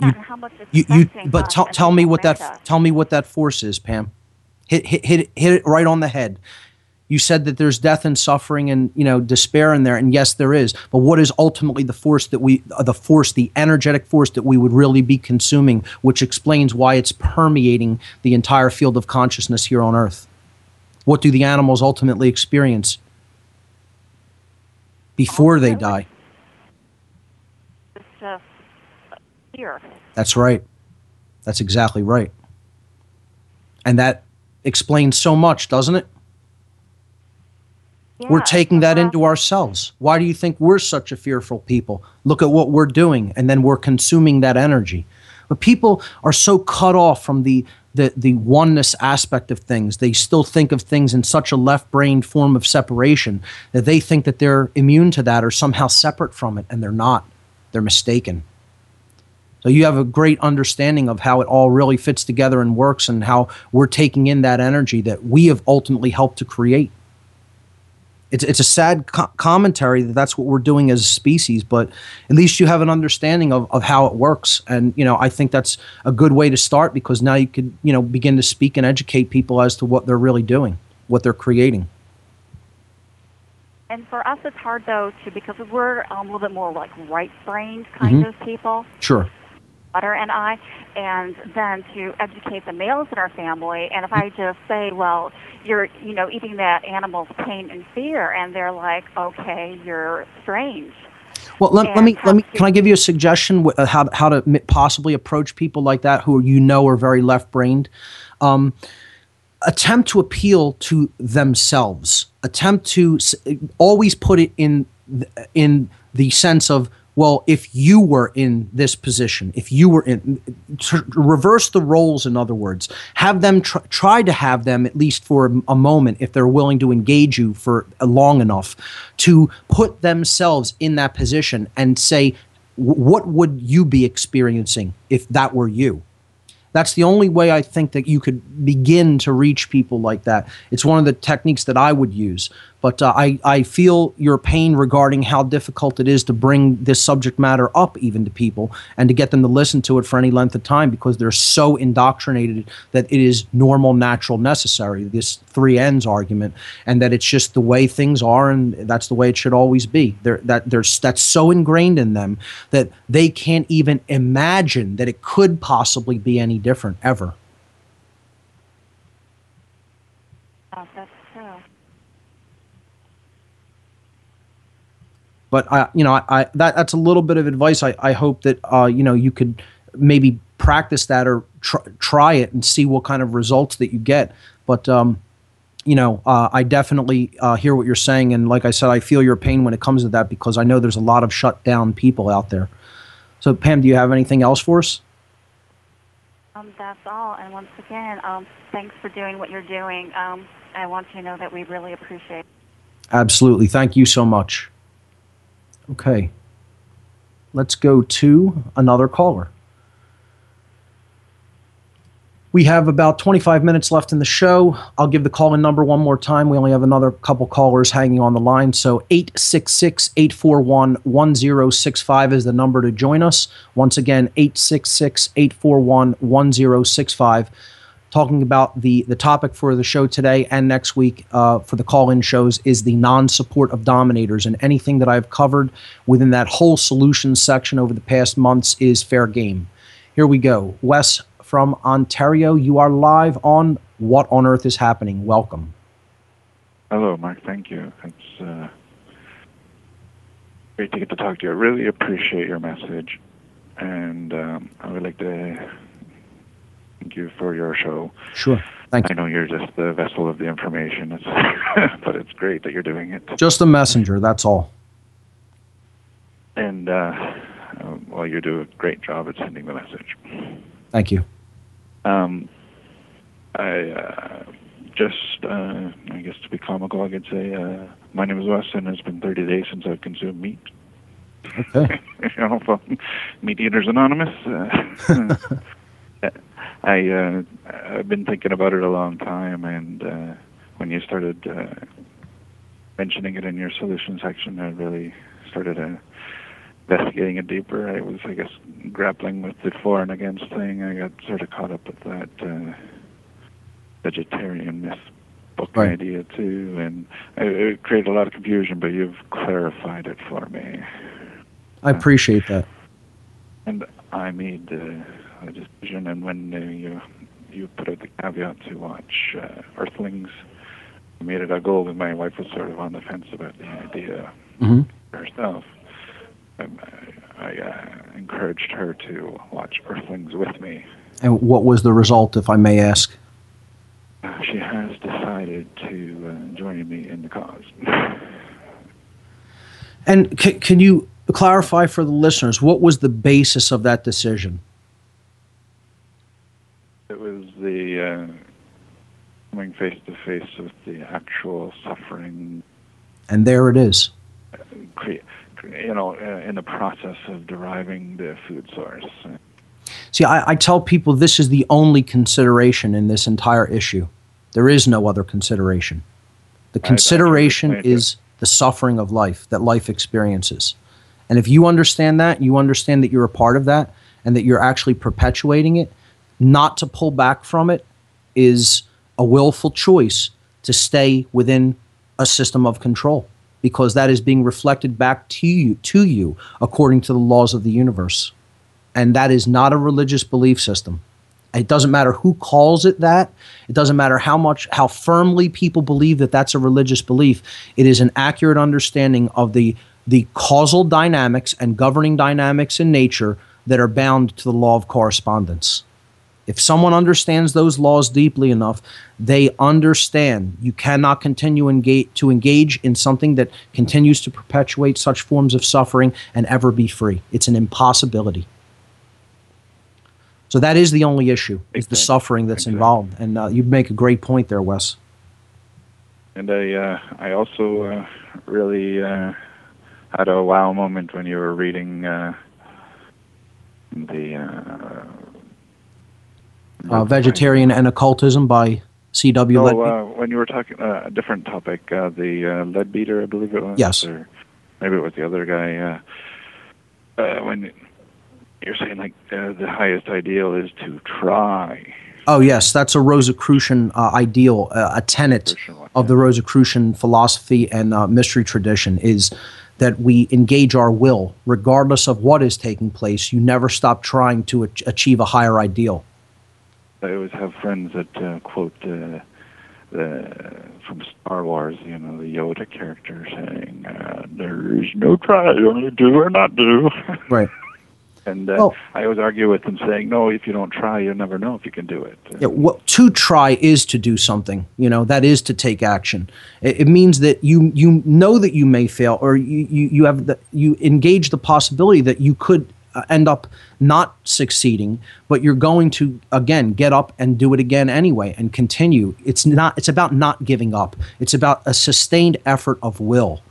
Yeah, and how much it's you, you but us tell, tell me what that us. tell me what that force is pam. Hit, hit hit it- hit it right on the head. You said that there's death and suffering and you know despair in there and yes there is but what is ultimately the force that we uh, the force the energetic force that we would really be consuming which explains why it's permeating the entire field of consciousness here on earth? What do the animals ultimately experience before they die It's just fear. That's right. That's exactly right. And that explains so much, doesn't it? we're taking that into ourselves. Why do you think we're such a fearful people? Look at what we're doing, and then we're consuming that energy. But people are so cut off from the, the, the oneness aspect of things. They still think of things in such a left brained form of separation that they think that they're immune to that or somehow separate from it, and they're not. They're mistaken. So you have a great understanding of how it all really fits together and works, and how we're taking in that energy that we have ultimately helped to create. It's, it's a sad co- commentary that that's what we're doing as a species, but at least you have an understanding of, of how it works. And, you know, I think that's a good way to start because now you could, you know, begin to speak and educate people as to what they're really doing, what they're creating. And for us, it's hard though to because we're um, a little bit more like right-brained kind Mhm. of people, Sure. Butter and I, and then to educate the males in our family. And if I just say, well, you're you know eating that animal's pain and fear, and they're like, okay, you're strange. Well, let, let me let me. Can I give you a suggestion uh, how how to possibly approach people like that who you know are very left brained? Um, attempt to appeal to themselves. Attempt to s- always put it in in the sense of well, if you were in this position, if you were in, reverse the roles. In other words, have them tr- try to have them at least for a, a moment, if they're willing to engage you for uh, long enough, to put themselves in that position and say, what would you be experiencing if that were you? That's the only way I think that you could begin to reach people like that. It's one of the techniques that I would use. But uh, I, I feel your pain regarding how difficult it is to bring this subject matter up even to people and to get them to listen to it for any length of time because they're so indoctrinated that it is normal, natural, necessary, this three ends argument, and that it's just the way things are and that's the way it should always be. They're, that, that's so ingrained in them that they can't even imagine that it could possibly be any different ever. Oh, that's true. But I, you know, I, I that that's a little bit of advice. I, I hope that uh, you know you could maybe practice that or tr- try it and see what kind of results that you get. But um, you know, uh, I definitely uh, hear what you're saying, and like I said, I feel your pain when it comes to that because I know there's a lot of shut down people out there. So Pam, do you have anything else for us? Um, that's all. And once again, um, thanks for doing what you're doing. Um, I want you to know that we really appreciate. it. Absolutely. Thank you so much. Okay. Let's go to another caller. We have about 25 minutes left in the show. I'll give the call in number one more time. We only have another couple callers hanging on the line. So 866 841 1065 is the number to join us. Once again, 866 841 1065 talking about the the topic for the show today and next week uh, for the call-in shows is the non-support of dominators and anything that I've covered within that whole solutions section over the past months is fair game. Here we go. Wes from Ontario. You are live on What on Earth is Happening. Welcome. Hello, Mark. Thank you. It's uh, great to get to talk to you. I really appreciate your message, and um, I would like to thank you for your show. Sure. Thank you. I know you're just the vessel of the information, it's, [laughs] but it's great that you're doing it. Just a messenger, that's all. And uh, uh, well, you do a great job at sending the message. Thank you. Um, I uh, just, uh, I guess to be comical, I could say, uh, my name is Wes, and it's been 30 days since I've consumed meat. Okay. [laughs] you know, Meat Eaters Anonymous. [laughs] I uh, I've been thinking about it a long time, and uh, when you started uh, mentioning it in your solution section, I really started uh, investigating it deeper. I was, I guess, grappling with the for and against thing. I got sort of caught up with that uh, vegetarian myth book Right. idea too, and it, it created a lot of confusion. But you've clarified it for me. I appreciate that. And I made uh, a decision, and when uh, you you put out the caveat to watch uh, Earthlings, I made it a goal. And my wife was sort of on the fence about the idea hmm herself. Um, I, I uh, encouraged her to watch Earthlings with me. And what was the result, if I may ask? Uh, she has decided to uh, join me in the cause. And c- can you clarify for the listeners what was the basis of that decision? It was the uh, coming face to face with the actual suffering And there it is. you know, uh, in the process of deriving the food source. See, I, I tell people this is the only consideration in this entire issue. There is no other consideration. The consideration is the suffering of life that life experiences. And if you understand that, you understand that you're a part of that and that you're actually perpetuating it, not to pull back from it is a willful choice to stay within a system of control because that is being reflected back to you to you according to the laws of the universe and that is not a religious belief system. It doesn't matter who calls it that. It doesn't matter how much, how firmly people believe that that's a religious belief. It is an accurate understanding of the the causal dynamics and governing dynamics in nature that are bound to the law of correspondence. If someone understands those laws deeply enough, they understand you cannot continue engage, to engage in something that continues to perpetuate such forms of suffering and ever be free. It's an impossibility. So that is the only issue: is the suffering that's Exactly. involved. And uh, you make a great point there, Wes. And I, uh, I also uh, really uh, had a wow moment when you were reading uh, the. Uh, Vegetarian and Occultism by C.W. Leadbeater. uh, when you were talking uh, a different topic, uh, the uh, Leadbeater, I believe it was. Yes. Or maybe it was the other guy. Uh, uh, when you're saying like uh, the highest ideal is to try. Oh yes, that's a Rosicrucian uh, ideal, uh, a tenet of the Rosicrucian philosophy and uh, mystery tradition is that we engage our will, regardless of what is taking place. You never stop trying to ach- achieve a higher ideal. I always have friends that uh, quote uh, the from Star Wars, you know, the Yoda character saying, uh, "There is no try, only do or not do." [laughs] Right. and uh, Well- I always argue with them, saying, "No, if you don't try, you'll never know if you can do it." Yeah, what, to try is to do something. You know that is to take action. It, it means that you you know that you may fail, or you you, you have the, you engage the possibility that you could uh, Uh, end up not succeeding, but you're going to again get up and do it again anyway and continue. It's not. It's about not giving up. It's about a sustained effort of will,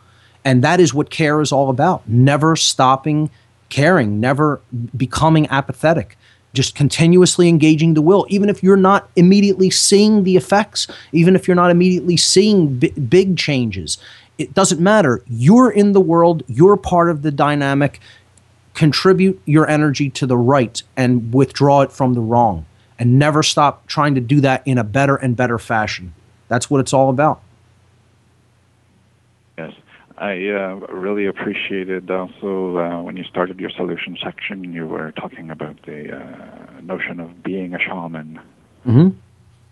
and that is what care is all about. Never stopping caring, never becoming apathetic just continuously engaging the will, even if you're not immediately seeing the effects, even if you're not immediately seeing bi- big changes. It doesn't matter. You're in the world, you're part of the dynamic. Contribute your energy to the right and withdraw it from the wrong. And never stop trying to do that in a better and better fashion. That's what it's all about. Yes, I uh, really appreciated also uh, when you started your solution section, you were talking about the uh, notion of being a shaman. hmm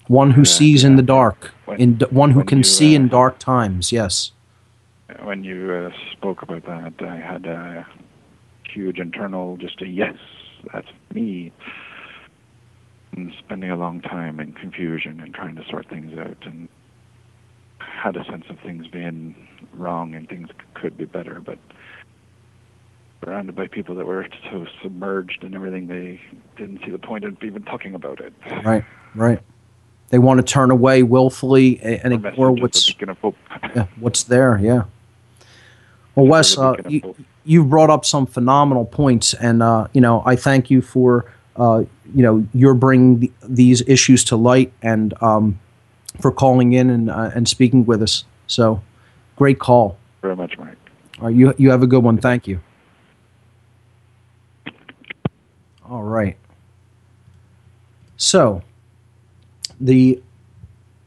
One who sees in the dark, When- in d- one who can you, see uh, in dark times. Yes. When you uh, spoke about that, I had a huge internal, just a yes, that's me. And spending a long time in confusion and trying to sort things out, and had a sense of things being wrong and things could be better, but surrounded by people that were so submerged in everything, they didn't see the point of even talking about it. Right. Right. They want to turn away willfully and ignore what's beacon of hope. yeah, what's there. Yeah. Well, Wes, uh, you. You brought up some phenomenal points, and uh, you know I thank you for uh, you know you're bringing the, these issues to light and um, for calling in and uh, and speaking with us. So, great call. Very much, Mike. All right, you you have a good one. Thank you. All right. So, the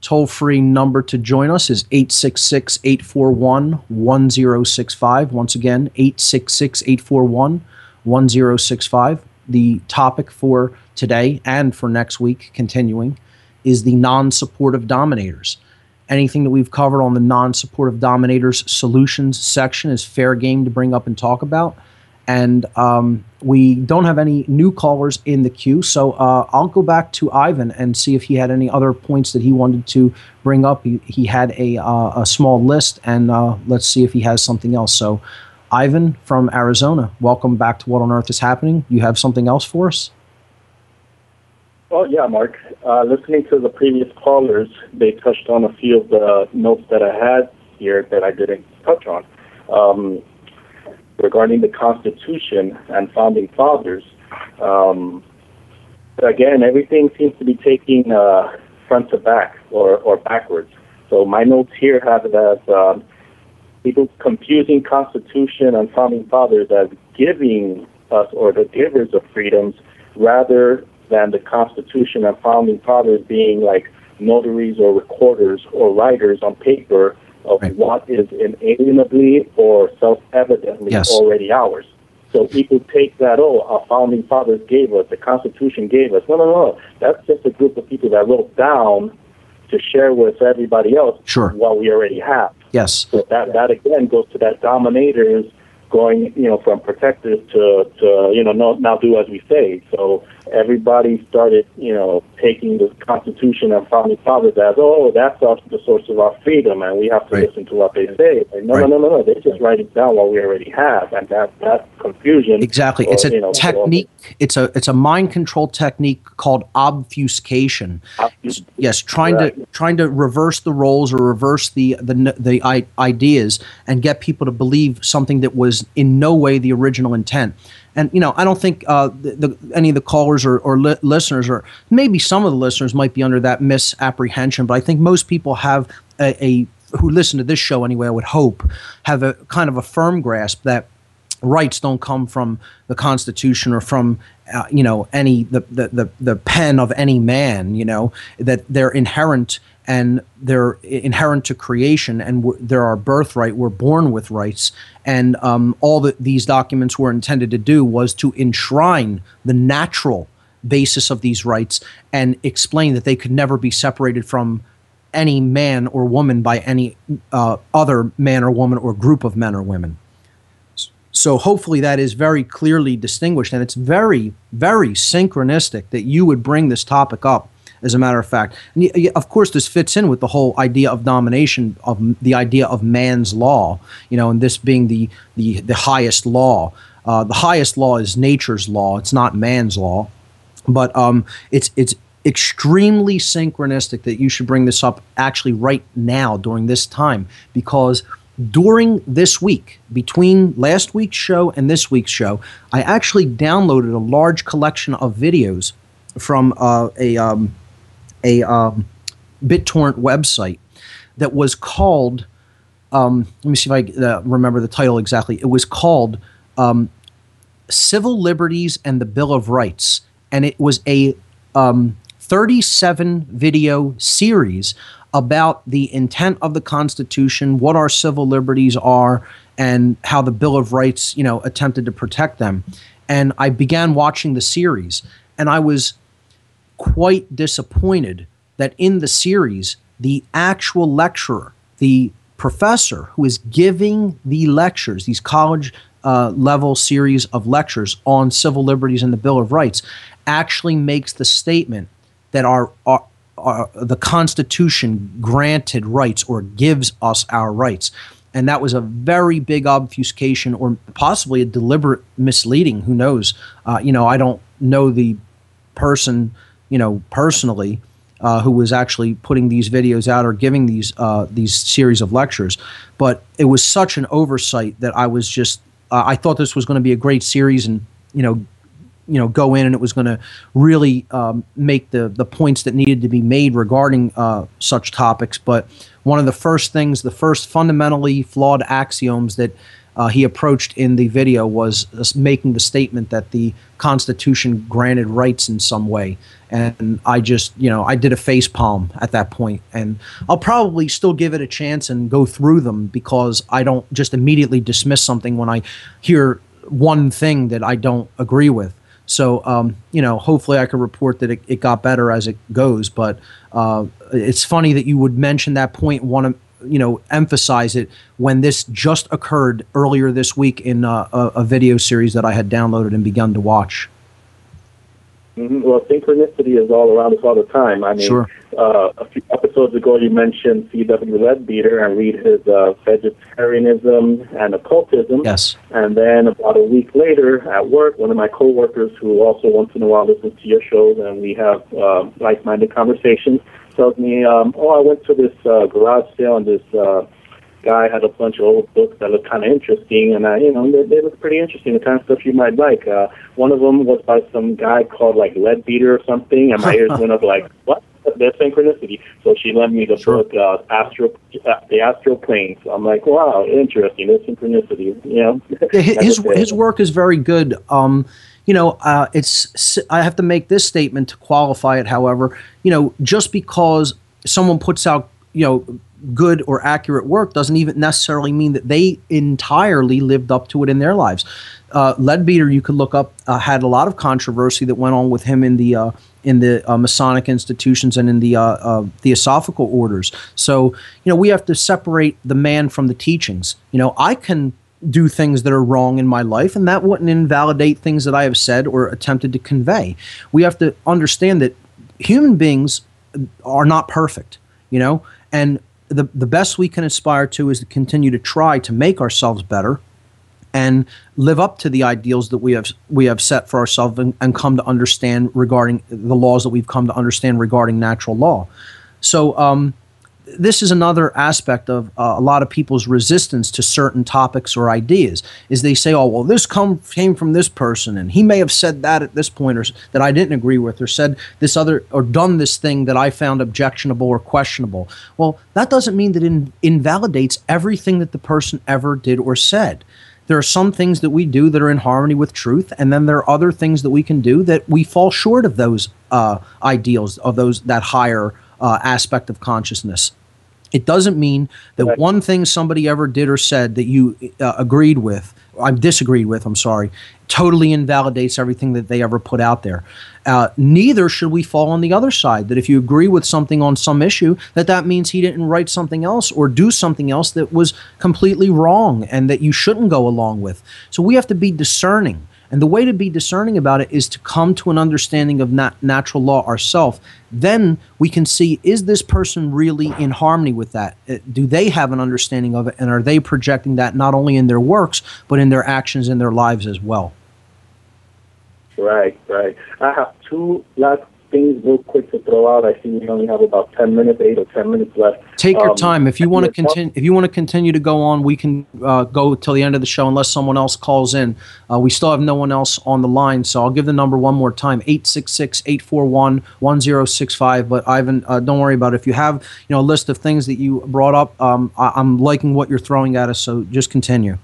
toll free number to join us is 866 841 1065. Once again, 866 841 1065. The topic for today and for next week, continuing, is the non support of dominators. Anything that we've covered on the non support of dominators solutions section is fair game to bring up and talk about. And um, we don't have any new callers in the queue. So uh, I'll go back to Ivan and see if he had any other points that he wanted to bring up. He, he had a, uh, a small list, and uh, let's see if he has something else. So, Ivan from Arizona, welcome back to What on Earth is Happening. You have something else for us? Well, yeah, Mark. Uh, listening to the previous callers, they touched on a few of the notes that I had here that I didn't touch on. Um, regarding the Constitution and founding fathers, um, again, everything seems to be taking uh, front to back or, or backwards. So my notes here have it as um, people confusing Constitution and founding fathers as giving us or the givers of freedoms rather than the Constitution and founding fathers being like notaries or recorders or writers on paper of Right. what is inalienably or self-evidently Yes. already ours. So people take that, oh, our founding fathers gave us, the Constitution gave us. No, no, no. That's just a group of people that wrote down to share with everybody else Sure. what we already have. Yes. So that that again goes to that dominators going, you know, from protectors to to you know no, now do as we say. So everybody started, you know, taking the Constitution and founding fathers as oh that's our, the source of our freedom, and we have to Right. listen to what they say. Like, no, Right. no, no, no, no. They just write it down what we already have, and that that confusion. Exactly. or, It's a you know, technique. It's a it's a mind control technique called obfuscation. Yes, trying to trying to reverse the roles or reverse the the the ideas and get people to believe something that was in no way the original intent. And you know, I don't think uh, the, the, any of the callers or, or li- listeners, or maybe some of the listeners, might be under that misapprehension. But I think most people have a, a who listen to this show anyway. I would hope have a kind of a firm grasp that rights don't come from the Constitution or from uh, you know any the, the the the pen of any man. You know that they're inherent and they're inherent to creation and they're our birthright. We're born with rights, and um, all that these documents were intended to do was to enshrine the natural basis of these rights and explain that they could never be separated from any man or woman by any uh, other man or woman or group of men or women. So hopefully that is very clearly distinguished, and it's very, very synchronistic that you would bring this topic up. As a matter of fact, and of course, this fits in with the whole idea of domination, of the idea of man's law. You know, and this being the the the highest law. Uh, the highest law is nature's law; it's not man's law but um, it's it's extremely synchronistic that you should bring this up actually right now during this time because during this week between last week's show and this week's show i actually downloaded a large collection of videos from uh, a um, a um, BitTorrent website that was called um, let me see if I uh, remember the title exactly. It was called um, Civil Liberties and the Bill of Rights, and it was a um, 37 video series about the intent of the Constitution, what our civil liberties are, and how the Bill of Rights, you know, attempted to protect them. And I began watching the series, and I was quite disappointed that in the series, the actual lecturer, the professor who is giving the lectures, these college uh, level series of lectures on civil liberties and the Bill of Rights, actually makes the statement that our, our, our the Constitution granted rights or gives us our rights. And that was a very big obfuscation or possibly a deliberate misleading. Who knows? Uh, you know, I don't know the person, you know, personally. Uh, who was actually putting these videos out or giving these uh, these series of lectures. But it was such an oversight that I was just uh, I thought this was going to be a great series, and you know, you know, go in and it was going to really um, make the the points that needed to be made regarding uh, such topics. But one of the first things, the first fundamentally flawed axioms that uh, he approached in the video was uh, making the statement that the Constitution granted rights in some way. And I just, you know, I did a face palm at that point. And I'll probably still give it a chance and go through them because I don't just immediately dismiss something when I hear one thing that I don't agree with. So, um, you know, hopefully I can report that it, it got better as it goes. But uh, it's funny that you would mention that point, to you know emphasize it when this just occurred earlier this week in uh, a, a, video series that I had downloaded and begun to watch. Mm-hmm. Well, synchronicity is all around us all the time. I mean, sure. uh, a few episodes ago, you mentioned C.W. Leadbeater and read his uh, vegetarianism and occultism. Yes. And then about a week later at work, one of my coworkers, who also once in a while listens to your shows, and we have uh, like-minded conversations, tells me, um, "Oh, I went to this uh, garage sale and this uh, guy had a bunch of old books that looked kind of interesting, and I, you know, they, they look pretty interesting, the kind of stuff you might like. Uh, one of them was by some guy called like Leadbeater or something, and my ears went up like, [laughs] what? There's synchronicity. So she lent me the sure. book, uh, Astro, uh, the Astral Plane. So I'm like, wow, interesting. There's synchronicity. You know, [laughs] his his work is very good. Um, you know, uh, it's I have to make this statement to qualify it. However, you know, just because someone puts out you know good or accurate work doesn't even necessarily mean that they entirely lived up to it in their lives. Uh, Leadbeater, you could look up, uh, had a lot of controversy that went on with him in the uh, in the uh, Masonic institutions and in the uh, uh, Theosophical orders. So you know we have to separate the man from the teachings. You know I can do things that are wrong in my life, and that wouldn't invalidate things that I have said or attempted to convey. We have to understand that human beings are not perfect. You know, and the, the best we can aspire to is to continue to try to make ourselves better and live up to the ideals that we have we have set for ourselves and, and, come to understand regarding the laws that we've come to understand regarding natural law. So um, this is another aspect of uh, a lot of people's resistance to certain topics or ideas is they say oh well this come came from this person and he may have said that at this point or that I didn't agree with or said this other or done this thing that I found objectionable or questionable. Well that doesn't mean that it invalidates everything that the person ever did or said. There are some things that we do that are in harmony with truth and then there are other things that we can do that we fall short of those uh, ideals of those that higher uh, aspect of consciousness. It doesn't mean that right. one thing somebody ever did or said that you uh, agreed with, I disagreed with, I'm sorry, totally invalidates everything that they ever put out there. Uh, neither should we fall on the other side that if you agree with something on some issue, that that means he didn't write something else or do something else that was completely wrong and that you shouldn't go along with. So we have to be discerning. And the way to be discerning about it is to come to an understanding of nat- natural law ourselves. Then we can see is this person really in harmony with that? Uh, do they have an understanding of it? And are they projecting that not only in their works, but in their actions in their lives as well? Right, right. I have two last things real quick to throw out. I see we only have about ten minutes, eight or ten minutes left. Take your um, time. If you want to continue, if you want to continue to go on, we can uh, go till the end of the show unless someone else calls in. Uh, we still have no one else on the line, so I'll give the number one more time: 866-841-1065. But Ivan, uh, don't worry about it. If you have you know a list of things that you brought up, um, I- I'm liking what you're throwing at us. So just continue.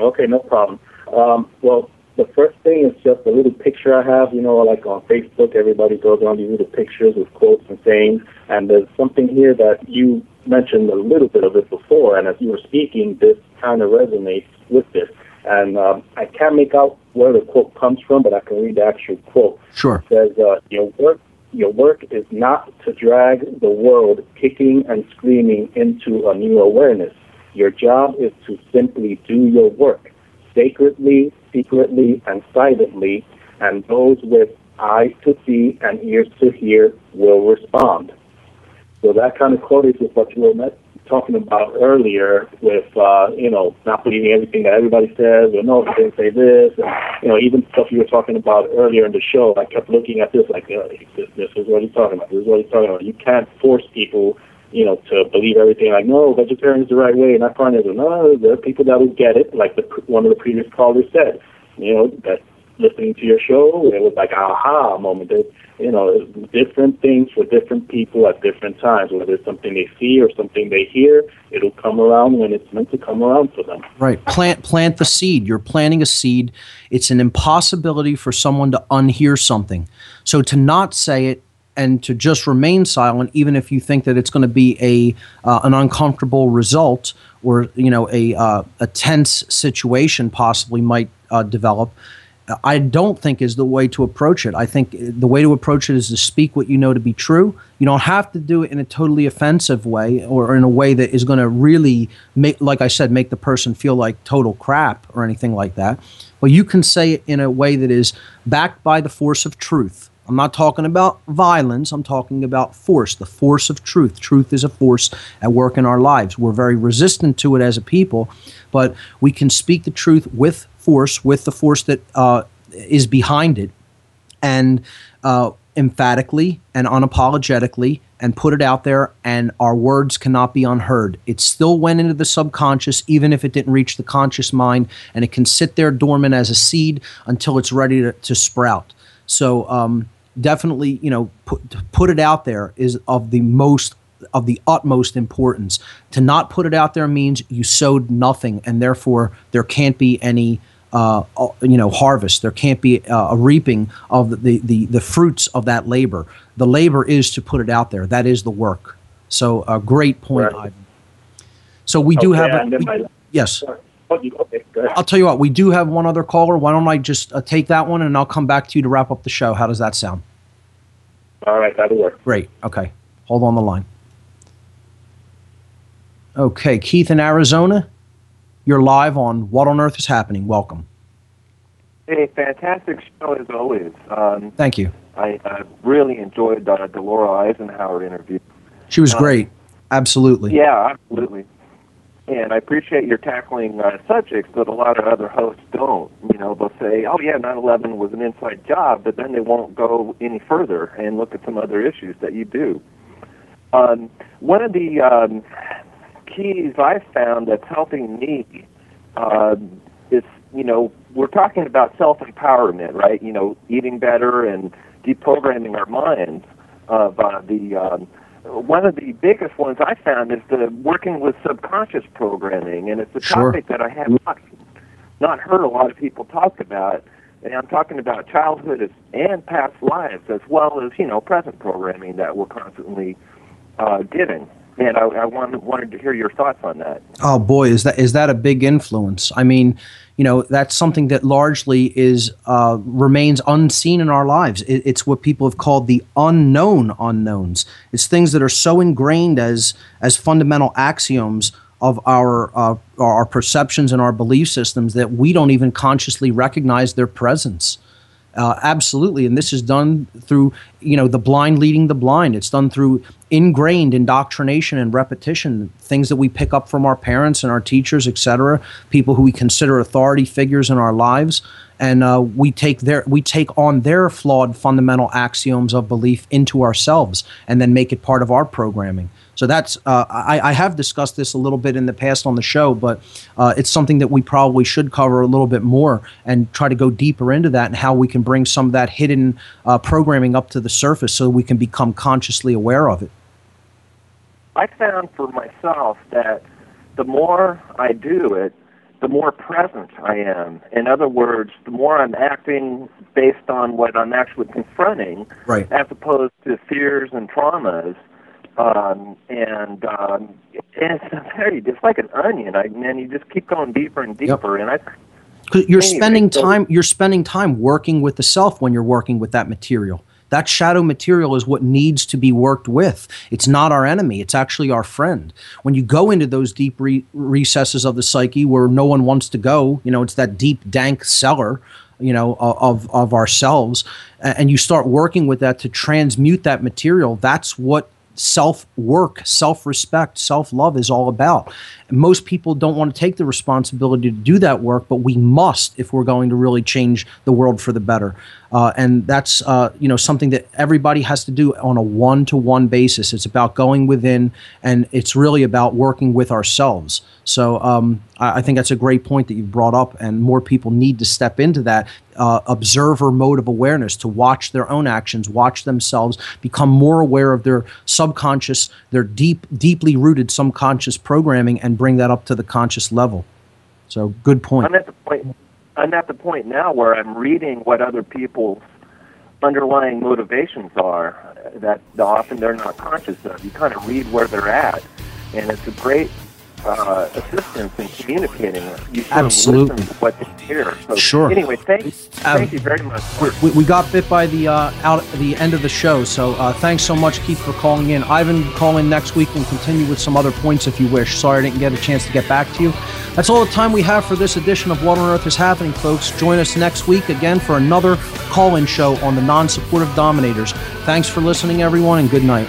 Okay, no problem. Um, well, the first thing is just a little picture I have. You know, like on Facebook, everybody goes on these little pictures with quotes and sayings. And there's something here that you mentioned a little bit of it before, and as you were speaking, this kind of resonates with this. And um, I can't make out where the quote comes from, but I can read the actual quote. Sure. It says, uh, "Your work, your work is not to drag the world kicking and screaming into a new awareness. Your job is to simply do your work sacredly, secretly, and silently, and those with eyes to see and ears to hear will respond." So that kind of correlates with what you were talking about earlier with, uh, you know, not believing everything that everybody says, or no, they say this, and, you know, even stuff you were talking about earlier in the show. I kept looking at this like, uh, this, this is what he's talking about. This is what he's talking about. You can't force people, you know, to believe everything. Like, no, vegetarian is the right way, not carnivore. No, there are people that will get it, like the one of the previous callers said. You know, that listening to your show, it was like aha moment. There, you know, different things for different people at different times. Whether it's something they see or something they hear, it'll come around when it's meant to come around for them. Right. Plant plant the seed. You're planting a seed. It's an impossibility for someone to unhear something. So to not say it and to just remain silent, even if you think that it's going to be a uh, an uncomfortable result or you know a uh, a tense situation possibly might uh, develop. I don't think is the way to approach it. I think the way to approach it is to speak what you know to be true. You don't have to do it in a totally offensive way or in a way that is going to really make, like I said, make the person feel like total crap or anything like that. But you can say it in a way that is backed by the force of truth. I'm not talking about violence. I'm talking about force, the force of truth. Truth is a force at work in our lives. We're very resistant to it as a people, but we can speak the truth with force, with the force that uh, is behind it, and uh, emphatically and unapologetically and put it out there, and our words cannot be unheard. It still went into the subconscious, even if it didn't reach the conscious mind, and it can sit there dormant as a seed until it's ready to, to sprout. So, um, definitely, you know, put, put it out there is of the most of the utmost importance. To not put it out there means you sowed nothing, and therefore there can't be any uh, you know harvest. There can't be uh, a reaping of the, the the fruits of that labor. The labor is to put it out there. That is the work. So a great point, Right. Ivan. So we do Okay, have. A, my- yes. Okay, okay. I'll tell you what. We do have one other caller. Why don't I just uh, take that one and I'll come back to you to wrap up the show. How does that sound? All right, that'll work. Great. Okay. Hold on the line. Okay, Keith in Arizona, you're live on What on Earth is Happening. Welcome. Hey, fantastic show as always. Um, Thank you. I uh, really enjoyed the Delora Eisenhower interview. She was Uh, great. Absolutely. Yeah, absolutely. And I appreciate your tackling uh, subjects that a lot of other hosts don't. You know, they'll say, "Oh yeah, 9/11 was an inside job," but then they won't go any further and look at some other issues that you do. Um, one of the um, keys I've found that's helping me uh, is, you know, we're talking about self empowerment, right? You know, eating better and deprogramming our minds of uh, the. Um, one of the biggest ones I found is the working with subconscious programming, and it's a Sure. topic that I have not not heard a lot of people talk about. And I'm talking about childhood and past lives, as well as you know present programming that we're constantly uh, getting. And I, I wanted, wanted to hear your thoughts on that. Oh boy, is that is that a big influence? I mean, you know, that's something that largely is uh, remains unseen in our lives. It, it's what people have called the unknown unknowns. It's things that are so ingrained as as fundamental axioms of our uh, our perceptions and our belief systems that we don't even consciously recognize their presence. Uh, absolutely, and this is done through you know the blind leading the blind. It's done through ingrained indoctrination and repetition, things that we pick up from our parents and our teachers, etc. People who we consider authority figures in our lives, and uh, we take their we take on their flawed fundamental axioms of belief into ourselves, and then make it part of our programming. So that's uh, I, I have discussed this a little bit in the past on the show, but uh, it's something that we probably should cover a little bit more and try to go deeper into that and how we can bring some of that hidden uh, programming up to the surface so we can become consciously aware of it. I found for myself that the more I do it, the more present I am. In other words, the more I'm acting based on what I'm actually confronting, Right. as opposed to fears and traumas. Um, and um, it's very, it's like an onion. I man, you just keep going deeper and deeper. And I, 'Cause you're Anyway, spending so- time you're spending time working with the self when you're working with that material that shadow material is what needs to be worked with it's not our enemy it's actually our friend when you go into those deep re- recesses of the psyche where no one wants to go you know it's that deep dank cellar you know of of ourselves and you start working with that to transmute that material that's what self work, self respect, self love is all about. Most people don't want to take the responsibility to do that work, but we must if we're going to really change the world for the better. Uh, and that's uh, you know something that everybody has to do on a one to one basis. It's about going within, and it's really about working with ourselves. So um, I, I think that's a great point that you've brought up, and more people need to step into that uh, observer mode of awareness to watch their own actions, watch themselves, become more aware of their subconscious, their deep, deeply rooted subconscious programming, and bring that up to the conscious level. So, good point. I'm at the point. I'm at the point now where I'm reading what other people's underlying motivations are that often they're not conscious of. You kind of read where they're at, and it's a great uh, assistance in communicating. You Absolutely. to what they hear. So Sure. Anyway, thank, thank you very much. we, we got bit by the uh, out the end of the show, so uh, thanks so much, Keith, for calling in. Ivan, call in next week and continue with some other points if you wish. Sorry I didn't get a chance to get back to you. That's all the time we have for this edition of What on Earth is Happening, folks. Join us next week again for another call-in show on the non-support of dominators. Thanks for listening, everyone, and good night.